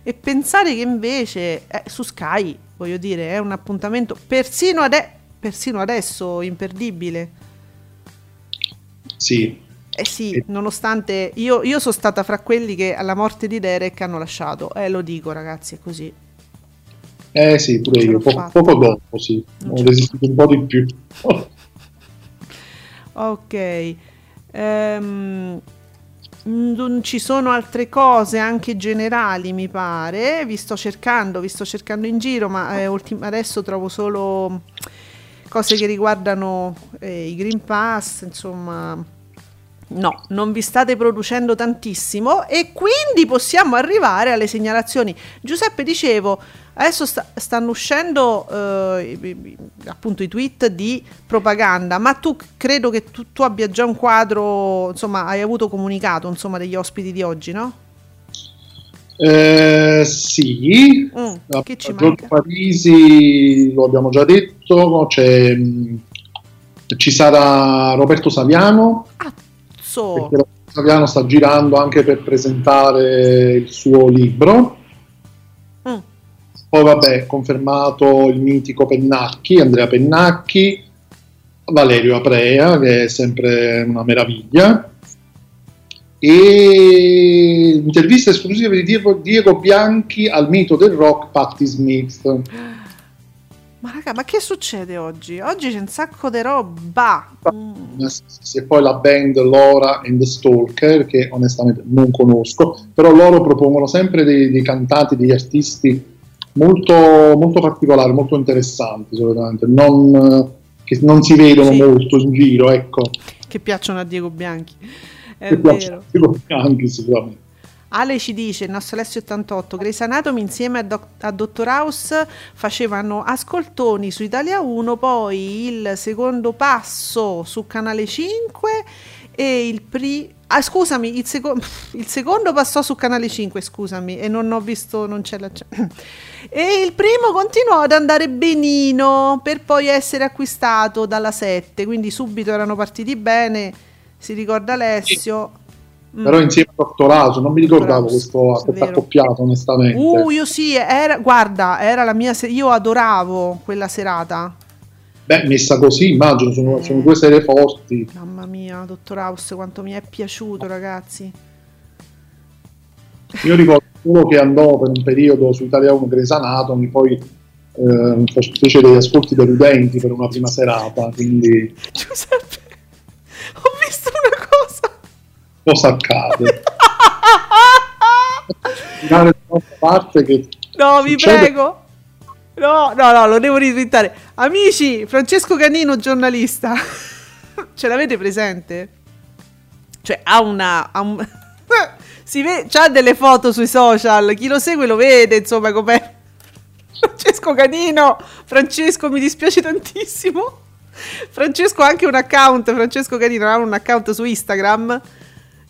E pensare che invece eh, su Sky, voglio dire, è un appuntamento persino, ade- persino adesso imperdibile. Sì. Eh sì, nonostante io, io sono stata fra quelli che alla morte di Derek hanno lasciato, eh lo dico ragazzi, è così. Eh sì, pure io, po- poco dopo sì, ho resistito un po' di più. Ok. Ehm, non ci sono altre cose anche generali, mi pare. Vi sto cercando, vi sto cercando in giro, ma eh, ultim- adesso trovo solo cose che riguardano eh, i Green Pass, insomma. No, non vi state producendo tantissimo e quindi possiamo arrivare alle segnalazioni. Giuseppe, dicevo, adesso sta- stanno uscendo eh, appunto i tweet di propaganda, ma tu credo che tu, tu abbia già un quadro, insomma, hai avuto comunicato, insomma, degli ospiti di oggi, no? Eh, sì, Mm, La- che ci Giorgio? Parisi lo abbiamo già detto, c'è, mh, ci sarà Roberto Saviano, perché Roberto Saviano sta girando anche per presentare il suo libro. Mm. Poi vabbè, confermato il mitico Pennacchi, Andrea Pennacchi, Valerio Aprea, che è sempre una meraviglia. E intervista esclusiva di Diego, Diego Bianchi al mito del rock Patti Smith. ma raga, ma che succede oggi? Oggi c'è un sacco di roba. Mm. E poi la band Laura and the Stalker, che onestamente non conosco, però loro propongono sempre dei, dei cantanti, degli artisti molto, molto particolari, molto interessanti, solitamente, non, che non si vedono Sì. molto in giro, ecco. Che piacciono a Diego Bianchi. È vero. anche sicuramente. Ale ci dice, il nostro Alessio 88, Grey's Anatomy insieme a, Doc- a Dottor House facevano ascoltoni su Italia 1, poi il secondo passo su Canale 5 e il pri... Ah, scusami, il, seco- il secondo passò su Canale 5, scusami, e non ho visto, non c'è la... E il primo continuò ad andare benino per poi essere acquistato dalla 7, quindi subito erano partiti bene, si ricorda Alessio. Mm. Però insieme a House, non mi ricordavo questo, sì, accoppiato, onestamente. Uh, io sì, era, guarda, era la mia se- io adoravo quella serata. Beh, messa così, immagino, sono, sono due serie forti. Mamma mia, Dottor House, quanto mi è piaciuto, ragazzi. Io ricordo solo che andò per un periodo su Italia 1 Grey's Anatomy, poi eh, fece degli ascolti deludenti per una prima serata, quindi Giuseppe, ho visto una cosa. cosa accade? Finale parte che No, vi succede- prego. No, no, no, lo devo ritwittare. Amici, Francesco Canino, giornalista. Ce l'avete presente? Cioè, ha una... ha un- si vede, c'ha delle foto sui social. Chi lo segue lo vede, insomma, com'è. Francesco Canino. Francesco, mi dispiace tantissimo. Francesco ha anche un account. Francesco Canino ha un account su Instagram.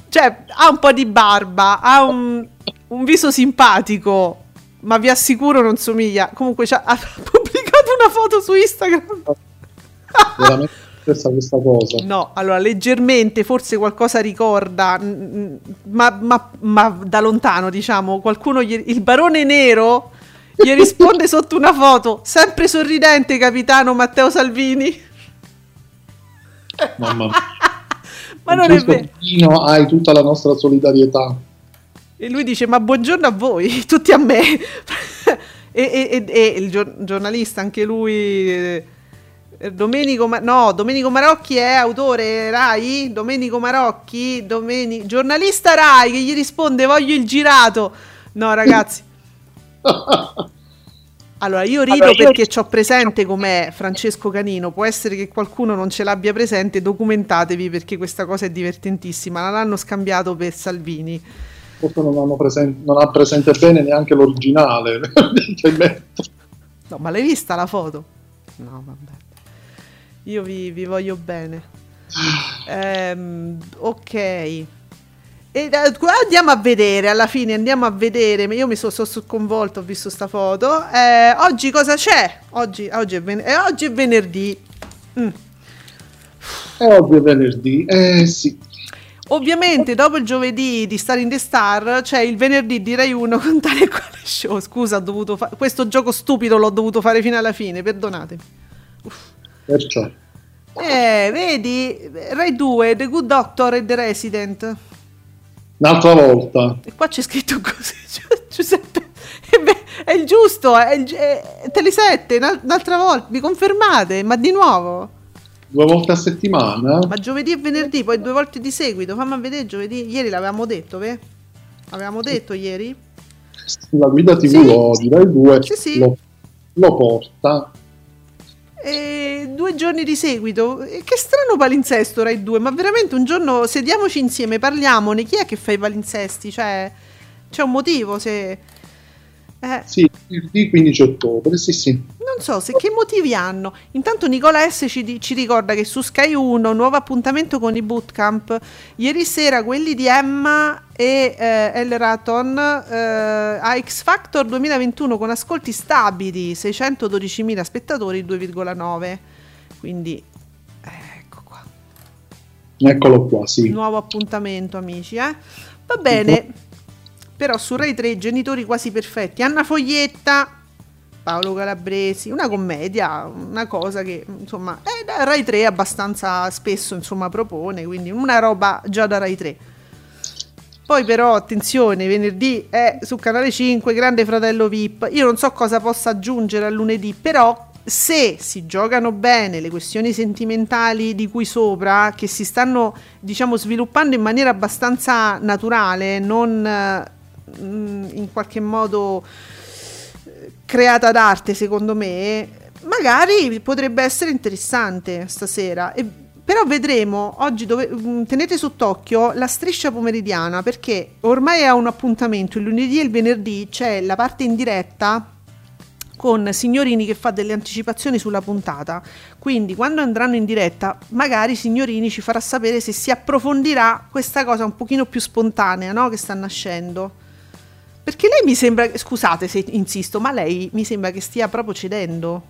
Cioè, ha un po' di barba, ha un, un viso simpatico, ma vi assicuro non somiglia. Comunque ha pubblicato una foto su Instagram. veramente questa, questa cosa. No, allora leggermente, forse qualcosa ricorda, ma, ma- ma da lontano, diciamo, qualcuno, gli- il barone nero, gli risponde sotto una foto, sempre sorridente, capitano Matteo Salvini. Mamma mia. Ma non è vero. Pino, hai tutta la nostra solidarietà. E lui dice: Ma buongiorno a voi, tutti a me. e, e- e- il gior- giornalista, anche lui. eh, Domenico, Ma- no, Domenico Marocchi è autore Rai? Domenico Marocchi, Domeni- giornalista Rai che gli risponde voglio il girato. No ragazzi. Allora io rido Allora, io- perché ho presente com'è Francesco Canino, può essere che qualcuno non ce l'abbia presente, documentatevi perché questa cosa è divertentissima, non l'hanno scambiato per Salvini. Forse non, hanno presen- non ha presente bene neanche l'originale. No, ma l'hai vista la foto? No, vabbè. Io vi, vi voglio bene. Ehm, ok. E eh, qua andiamo a vedere, alla fine andiamo a vedere. Io mi sono so sconvolto, ho visto sta foto. Eh, oggi cosa c'è? Oggi, oggi, è, ven- eh, oggi è venerdì. Mm. E oggi è venerdì. Eh sì. Ovviamente dopo il giovedì di Star in the Star c'è il venerdì di Rai 1 con tale quale show. Scusa, ho dovuto fa- questo gioco stupido l'ho dovuto fare fino alla fine, perdonatemi. Perciò. Eh, vedi, Rai 2, The Good Doctor e The Resident. Un'altra volta. E qua c'è scritto così, Gi- Giuseppe. Eh beh, è il giusto, è, il, è Telesette, un'al- un'altra volta, mi confermate? Ma di nuovo? Due volte a settimana. Ma giovedì e venerdì, poi due volte di seguito. Fammi vedere giovedì. Ieri l'avevamo detto, ve? Avevamo detto ieri? La guida TV Sì. lo direi due. Sì, sì. Lo, lo porta. E due giorni di seguito. Che strano palinsesto Rai 2, ma veramente un giorno sediamoci insieme, parliamone. Chi è che fa i palinsesti? Cioè, c'è un motivo se... Eh, Sì, il 15 ottobre. Sì, sì. non so se che motivi hanno. Intanto Nicola S ci, ci ricorda che su Sky 1, nuovo appuntamento con i bootcamp. Ieri sera quelli di Emma e eh, El Raton eh, a X Factor 2021 con ascolti stabili, 612.000 spettatori, 2,9. Quindi Eccolo qua, sì. nuovo appuntamento, amici. Eh? Va bene. Però su Rai 3 genitori quasi perfetti. Anna Foglietta, Paolo Calabresi, una commedia, una cosa che insomma eh, Rai 3 abbastanza spesso insomma propone, quindi una roba già da Rai 3. Poi però attenzione, venerdì è su Canale 5 Grande Fratello VIP. Io non so cosa possa aggiungere a lunedì, però se si giocano bene le questioni sentimentali di cui sopra, che si stanno diciamo sviluppando in maniera abbastanza naturale, non mm, in qualche modo eh, creata d'arte secondo me, magari potrebbe essere interessante stasera. E- però vedremo oggi dove, mm, tenete sott'occhio la striscia pomeridiana perché ormai ha un appuntamento il lunedì e il venerdì c'è la parte in diretta con Signorini che fa delle anticipazioni sulla puntata. Quindi quando andranno in diretta, magari Signorini ci farà sapere se si approfondirà questa cosa un pochino più spontanea, no? Che sta nascendo. Perché lei mi sembra, scusate se insisto, ma lei mi sembra che stia proprio cedendo.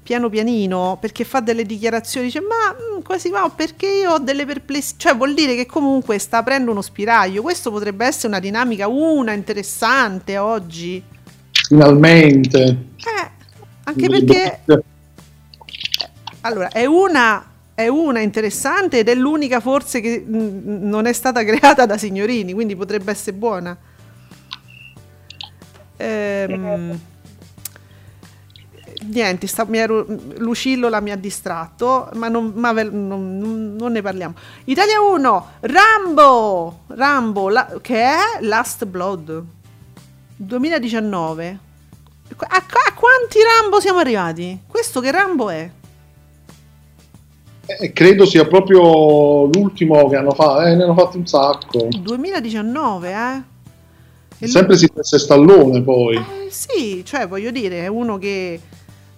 Piano pianino, perché fa delle dichiarazioni, dice ma mm, quasi ma perché io ho delle perplessità, cioè vuol dire che comunque sta aprendo uno spiraglio, questo potrebbe essere una dinamica, una interessante oggi. Finalmente. Eh, anche perché allora è una, è una interessante ed è l'unica forse che mm, non è stata creata da signorini, quindi potrebbe essere buona. Ehm, niente, sta- mi ero- Lucillola mi ha distratto, ma, non, ma ve- non- non- ne parliamo. Italia 1, Rambo, Rambo la- che è Last Blood 2019. A, a quanti Rambo siamo arrivati? Questo che Rambo è? Eh, credo sia proprio l'ultimo che hanno fatto. Eh, ne hanno fatti un sacco. 2019, eh? E Sempre si e Stallone poi. Eh, sì, cioè voglio dire, è uno che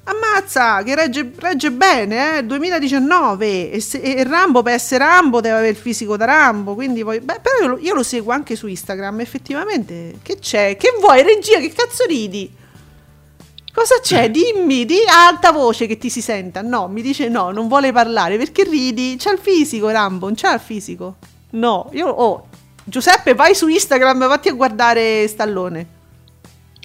ammazza, che regge, regge bene, eh? 2019 e, se- e Rambo per essere Rambo deve avere il fisico da Rambo, quindi voglio, beh, però io lo, io lo seguo anche su Instagram, effettivamente, che c'è? Che vuoi regia, che cazzo ridi? Cosa c'è? Dimmi, di alta voce che ti si senta. No, mi dice no, non vuole parlare perché ridi. C'ha il fisico, Rambo, non c'ha il fisico. No, io oh, Giuseppe, vai su Instagram, vatti a guardare Stallone.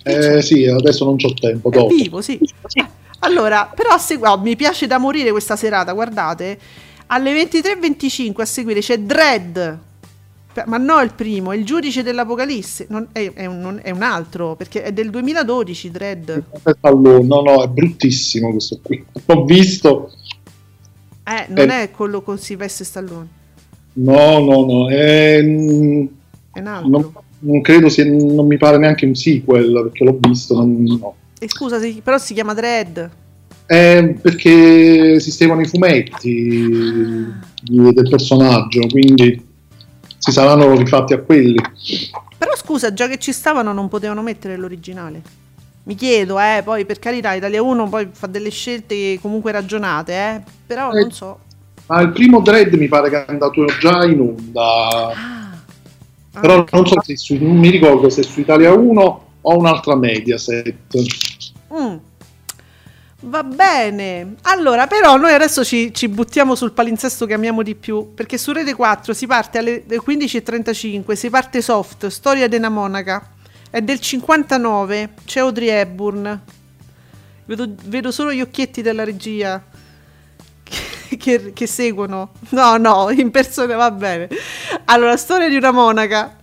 Eh sì, adesso non c'ho tempo. È Dopo. vivo, sì. Eh, Allora, però segu- oh, mi piace da morire questa serata, guardate. Alle 23.25 a seguire c'è Dread. Ma no, il primo, è il giudice dell'Apocalisse. Non- è, è un, non- è un altro, perché è del 2012, Dread. Stallone. No, no, è bruttissimo questo qui. L'ho visto. Eh, non Eh. è quello con Silvestre Stallone, No, no, no. è- è un altro. non, non credo sia. Non mi pare neanche un sequel perché l'ho visto. non- no. E scusa, però si chiama Dread. È perché esistevano i fumetti di- del personaggio, quindi si saranno rifatti a quelli. Però scusa, già che ci stavano non potevano mettere l'originale. Mi chiedo, eh, poi per carità, Italia 1 poi fa delle scelte comunque ragionate, eh, però Eh. non so. Ma il primo Dread mi pare che è andato già in onda. Ah, Però ok. non so se su, non mi ricordo se su Italia 1 o un'altra Mediaset. Mm. Va bene. Allora, però noi adesso ci, ci buttiamo sul palinsesto che amiamo di più, perché su Rete 4 si parte alle 15.35, si parte soft, Storia una monaca. È del 59, c'è Audrey Hepburn. Vedo, vedo solo gli occhietti della regia che, che, seguono. No, no, in persona va bene. Allora, Storia di una monaca.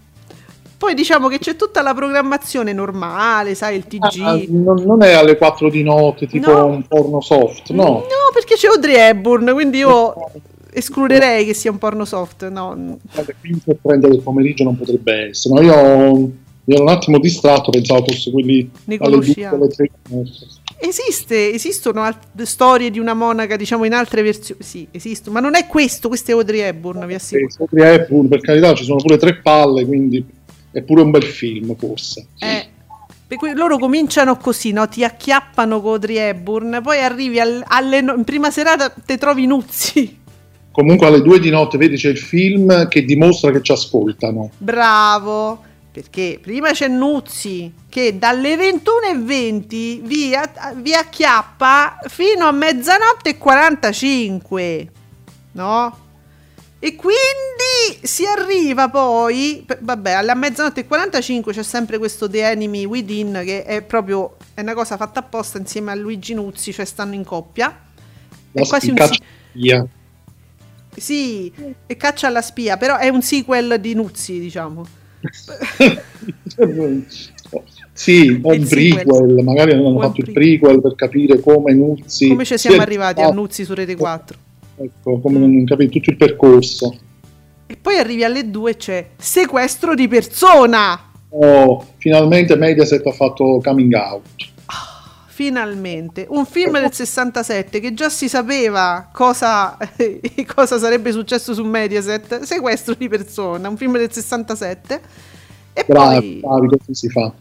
Poi diciamo che c'è tutta la programmazione normale, sai, il TG. Ah, non, non è alle 4 di notte, tipo No. un porno soft, no? No, perché c'è Audrey Hepburn, quindi io escluderei che sia un porno soft. No. Alle 15 e 30 del pomeriggio non potrebbe essere. No, io mi ero un attimo distratto, pensavo fosse quelli Ne alle 2 conosciamo. alle 3. Esiste, esistono alt- storie di una monaca, diciamo in altre versioni. Sì, esistono, ma non è questo, questo è Audrey Hepburn, vi assicuro. Audrey Hepburn, per carità, ci sono pure tre palle, quindi è pure un bel film, forse. Eh, perché loro cominciano così, no? Ti acchiappano con Audrey Hepburn, poi arrivi al- alle in prima serata, te trovi Nuzzi. Comunque alle 2 di notte vedi c'è il film che dimostra che ci ascoltano. Bravo, perché prima c'è Nuzzi che dalle 21.20 vi, a- vi acchiappa fino a mezzanotte e 45, no? E quindi si arriva poi, vabbè, alla mezzanotte e 45 c'è sempre questo The Enemy Within che è proprio è una cosa fatta apposta insieme a Luigi Nuzzi, cioè stanno in coppia. La È quasi un via. sì, e caccia alla spia, però è un sequel di Nuzzi, diciamo. Sì, o un prequel, magari hanno O fatto il prequel per capire come Nuzzi... Come ci siamo sia- arrivati a Nuzzi su Rete 4? Ecco, come non capire tutto il percorso. E poi arrivi alle 2 c'è sequestro di persona. Oh, finalmente Mediaset ha fatto coming out. Finalmente, un film del 67 che già si sapeva cosa, cosa sarebbe successo su Mediaset, sequestro di persona, un film del 67. E Bravi, poi così si fa.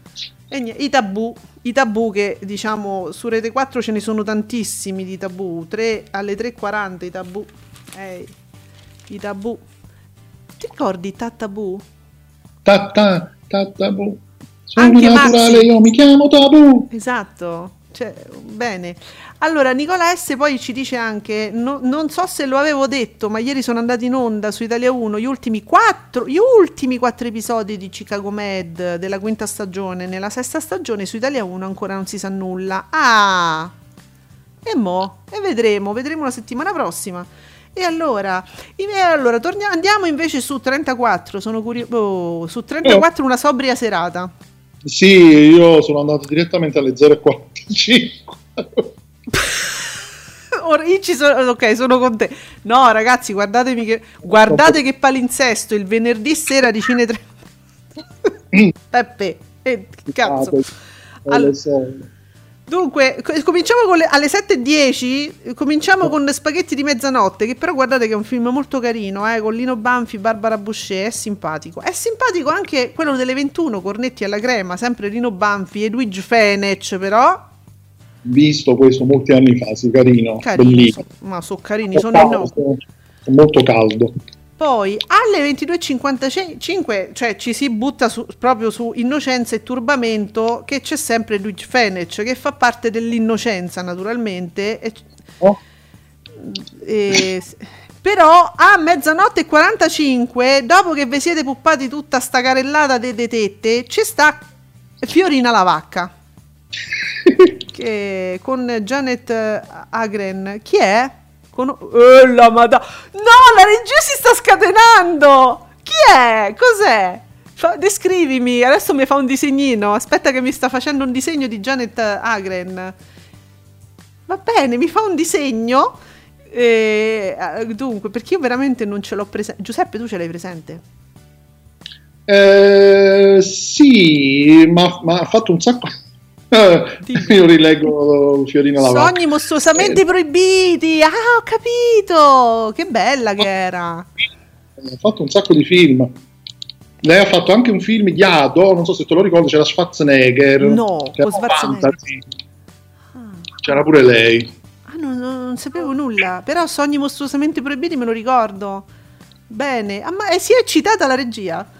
niente, i tabù, i tabù che diciamo su Rete 4 ce ne sono tantissimi di tabù, tre- alle 3.40 i tabù, Eh, i tabù. Ti ricordi Tatabù? Ta ta ta tabu. Sono Anche naturale, Maxi. io mi chiamo Tabu. Esatto, cioè, bene. Allora, Nicola S. poi ci dice anche: no- non so se lo avevo detto, ma ieri sono andati in onda su Italia 1 gli ultimi quattro, gli ultimi quattro episodi di Chicago Med della quinta stagione. Nella sesta stagione su Italia 1 ancora non si sa nulla. Ah, e mo? E vedremo, vedremo la settimana prossima. E allora, e allora torniamo, andiamo invece su 34. Sono curioso. su 34 una sobria serata. Sì, io sono andato direttamente alle 0.45. Ora io ci sono, ok, sono con te. No, ragazzi, guardatemi che guardate che palinsesto il venerdì sera di Cine 3. Peppe, eh, cazzo. All- Alle sei. Dunque, co- cominciamo con le- alle 7.10. eh, Cominciamo con Spaghetti di mezzanotte. Che però guardate che è un film molto carino, eh, con Lino Banfi, Barbara Boucher. È simpatico. È simpatico anche quello delle 21, Cornetti alla crema. Sempre Lino Banfi e Luigi Fenech, però. Visto questo molti anni fa, sì, carino. Carini, bellissimo. so- ma sono carini, sono in Caldo, molto caldo. Poi alle 22.55, cioè ci si butta su- proprio su innocenza e turbamento, che c'è sempre Luigi Fenech, che fa parte dell'innocenza naturalmente. E, e- però a mezzanotte e 45, dopo che vi siete puppati tutta sta carellata de, de tette, ci sta Fiorina la vacca. che con Janet Agren. Chi è? Con... Eh, la madonna. No, la regia si sta scatenando. Chi è? Cos'è? Fa- descrivimi, adesso mi fa un disegnino. Aspetta che mi sta facendo un disegno di Janet Agren. Va bene, mi fa un disegno. Eh, eh, dunque, perché io veramente non ce l'ho presente. Giuseppe, tu ce l'hai presente? Eh, sì, ma ha fatto un sacco. Eh, Io rileggo Fiorina la vacca. Sogni mostruosamente proibiti. Ah, ho capito. Che bella che era. Ha fatto un sacco di film. Lei ha fatto anche un film Iado, non so se te lo ricordi, c'era Schwarzenegger. No, che con era Schwarzenegger. fantasy. C'era pure lei. Ah, no, no, non sapevo nulla. Però sogni mostruosamente proibiti me lo ricordo. Bene. Ah, ma eh, si è eccitata la regia.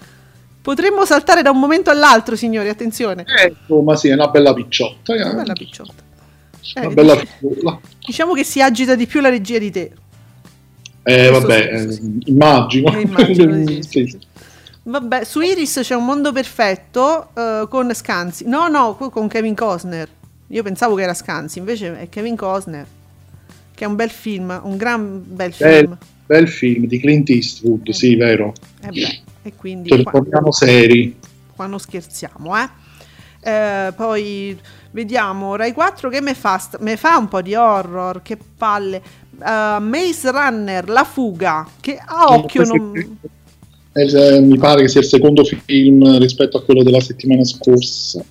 Potremmo saltare da un momento all'altro, signori. Attenzione. Ecco, ma sì, è una bella picciotta. eh. Bella picciotta. Eh, Una bella dici- figura. diciamo che si agita di più la regia di te. Eh, vabbè, sì, eh, immagino. Eh, immagino sì, Sì. sì. Vabbè, su Iris c'è un mondo perfetto eh, con Scanzi. No, no, con Kevin Costner. Io pensavo che era Scanzi, invece è Kevin Costner. Che è un bel film, un gran bel film. Bel, bel film di Clint Eastwood, sì, vero. Eh beh, e quindi Ce li qua, torniamo seri. qua non scherziamo, eh. Eh, poi vediamo Rai 4 che me fa, st- me fa un po' di horror, che palle. Eh, Maze Runner, La fuga, che a occhio non... eh, mi pare che sia il secondo film rispetto a quello della settimana scorsa.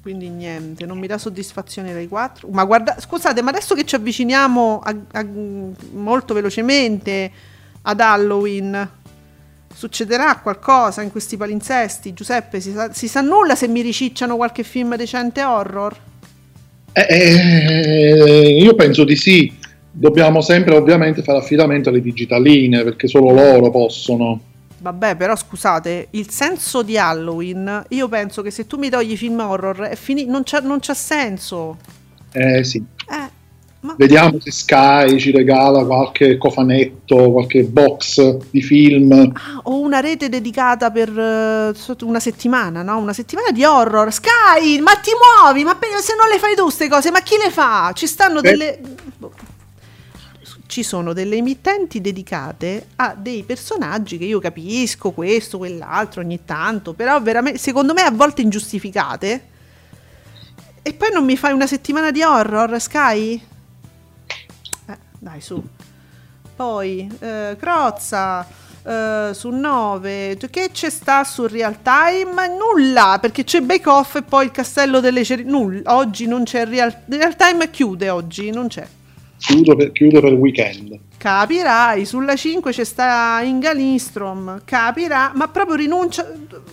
Quindi niente, non mi dà soddisfazione Rai 4. Ma guarda, scusate, ma adesso che ci avviciniamo a- a- molto velocemente ad Halloween, succederà qualcosa in questi palinsesti? Giuseppe, si sa, si sa nulla se mi ricicciano qualche film decente horror? Eh, eh, io penso di sì. Dobbiamo sempre ovviamente fare affidamento alle digitaline perché solo loro possono. Vabbè, però scusate, il senso di Halloween, io penso che se tu mi togli film horror, è fini- non, c'ha, non c'ha senso. Eh sì. Eh, ma... Vediamo se Sky ci regala qualche cofanetto, qualche box di film. Ah, ho una rete dedicata per sotto una settimana, no? Una settimana di horror. Sky, ma ti muovi? Ma se non le fai tu queste cose, ma chi le fa? Ci stanno Beh. delle... Ci sono delle emittenti dedicate a dei personaggi che io capisco, questo, quell'altro, ogni tanto, però veramente, secondo me a volte ingiustificate. E poi non mi fai una settimana di horror, Sky? Dai, su. Poi, eh, Crozza, eh, su 9, che c'è sta su Real Time? Nulla, perché c'è Bake Off e poi il Castello delle Cerimonie. Nulla, oggi non c'è Real, Real Time, chiude oggi, non c'è. Chiudo per, chiudo per il weekend. Capirai, sulla 5 c'è sta Inga Lindstrom, capirà, ma proprio rinuncia,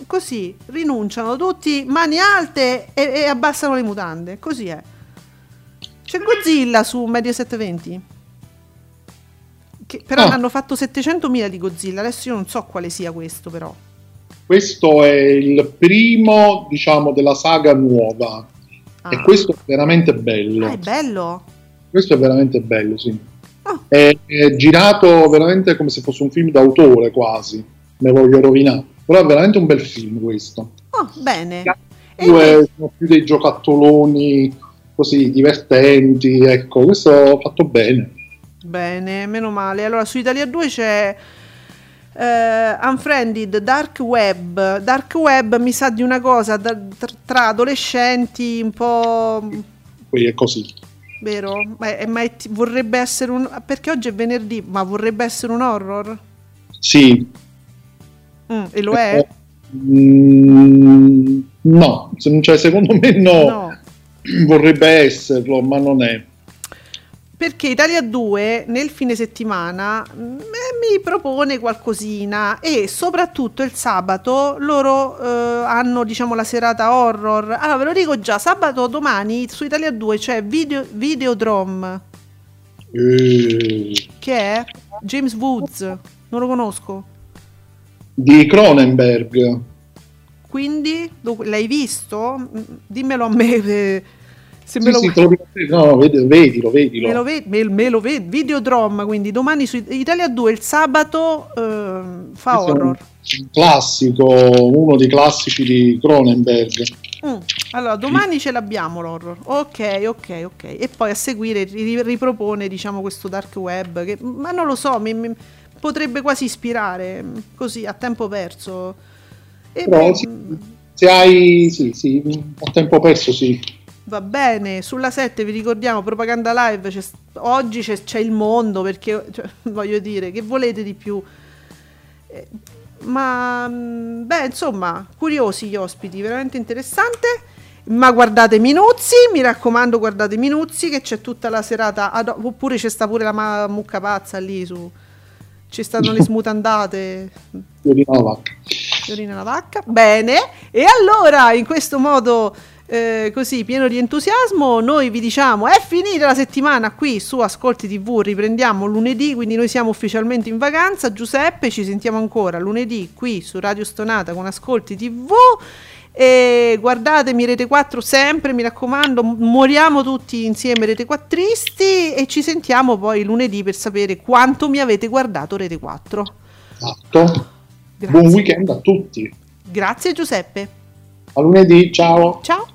così, rinunciano tutti, mani alte e, e abbassano le mutande, così è. C'è Godzilla su Mediaset 20. Che però Ah. hanno fatto 700.000 di Godzilla, adesso io non so quale sia questo però. Questo è il primo, diciamo, della saga nuova. Ah. E questo è veramente bello. Ah, è bello. Questo è veramente bello, sì. Ah. È, è girato veramente come se fosse un film d'autore quasi. Me voglio rovinare. Però è veramente un bel film questo. Oh, bene. E Due sono più dei giocattoloni così divertenti. Ecco, questo fatto bene. Bene, meno male. Allora, su Italia 2 c'è eh, Unfriended, Dark Web. Dark Web mi sa di una cosa da- tra, adolescenti un po'... Poi è così. vero? Ma, è- ma è- vorrebbe essere un... perché oggi è venerdì, ma vorrebbe essere un horror? Sì. Mm, e lo è? Mm, no, cioè, secondo me no. No. Vorrebbe esserlo, ma non è. Perché Italia 2 nel fine settimana mm, eh, mi propone qualcosina e soprattutto il sabato loro eh, hanno diciamo la serata horror. Allora ve lo dico già, sabato domani su Italia 2 c'è video, Videodrome Eh, che è James Woods, non lo conosco. di Cronenberg. Quindi l'hai visto? Mm, Dimmelo a me eh, me Sì, lo sì, te lo dico- no, ved- vedilo, vedilo. Me lo vedi, me, me lo vedi, Videodrome, quindi domani su Italia 2 il sabato ehm, fa Questo horror. un classico, uno dei classici di Cronenberg. Mm, Allora, domani ce l'abbiamo l'horror. Ok, ok, ok. E poi a seguire ri- ripropone, diciamo, questo dark web che ma non lo so, mi, mi- potrebbe quasi ispirare mm, così a tempo perso. E Però beh, sì, mm, se hai, sì, sì, a tempo perso sì. Va bene, sulla 7 vi ricordiamo propaganda live. c'è- oggi c'è, c'è il mondo perché cioè, voglio dire, che volete di più? Eh, ma mm, beh, insomma, curiosi gli ospiti, veramente interessante. Ma guardate Minuzzi, mi raccomando, guardate Minuzzi che c'è tutta la serata. ad- oppure c'è sta pure la ma- mucca pazza lì su. Ci stanno le smutandate. Io di una vacca. Fiorina la vacca. Bene, e allora in questo modo eh, così pieno di entusiasmo noi vi diciamo è finita la settimana qui su Ascolti TV, riprendiamo lunedì, quindi noi siamo ufficialmente in vacanza. Giuseppe, ci sentiamo ancora lunedì qui su Radio Stonata con Ascolti TV E guardatemi Rete 4 sempre, mi raccomando, moriamo tutti insieme Rete 4isti e ci sentiamo poi lunedì per sapere quanto mi avete guardato Rete 4. Esatto. Buon weekend a tutti. Grazie Giuseppe. A lunedì, ciao. Ciao.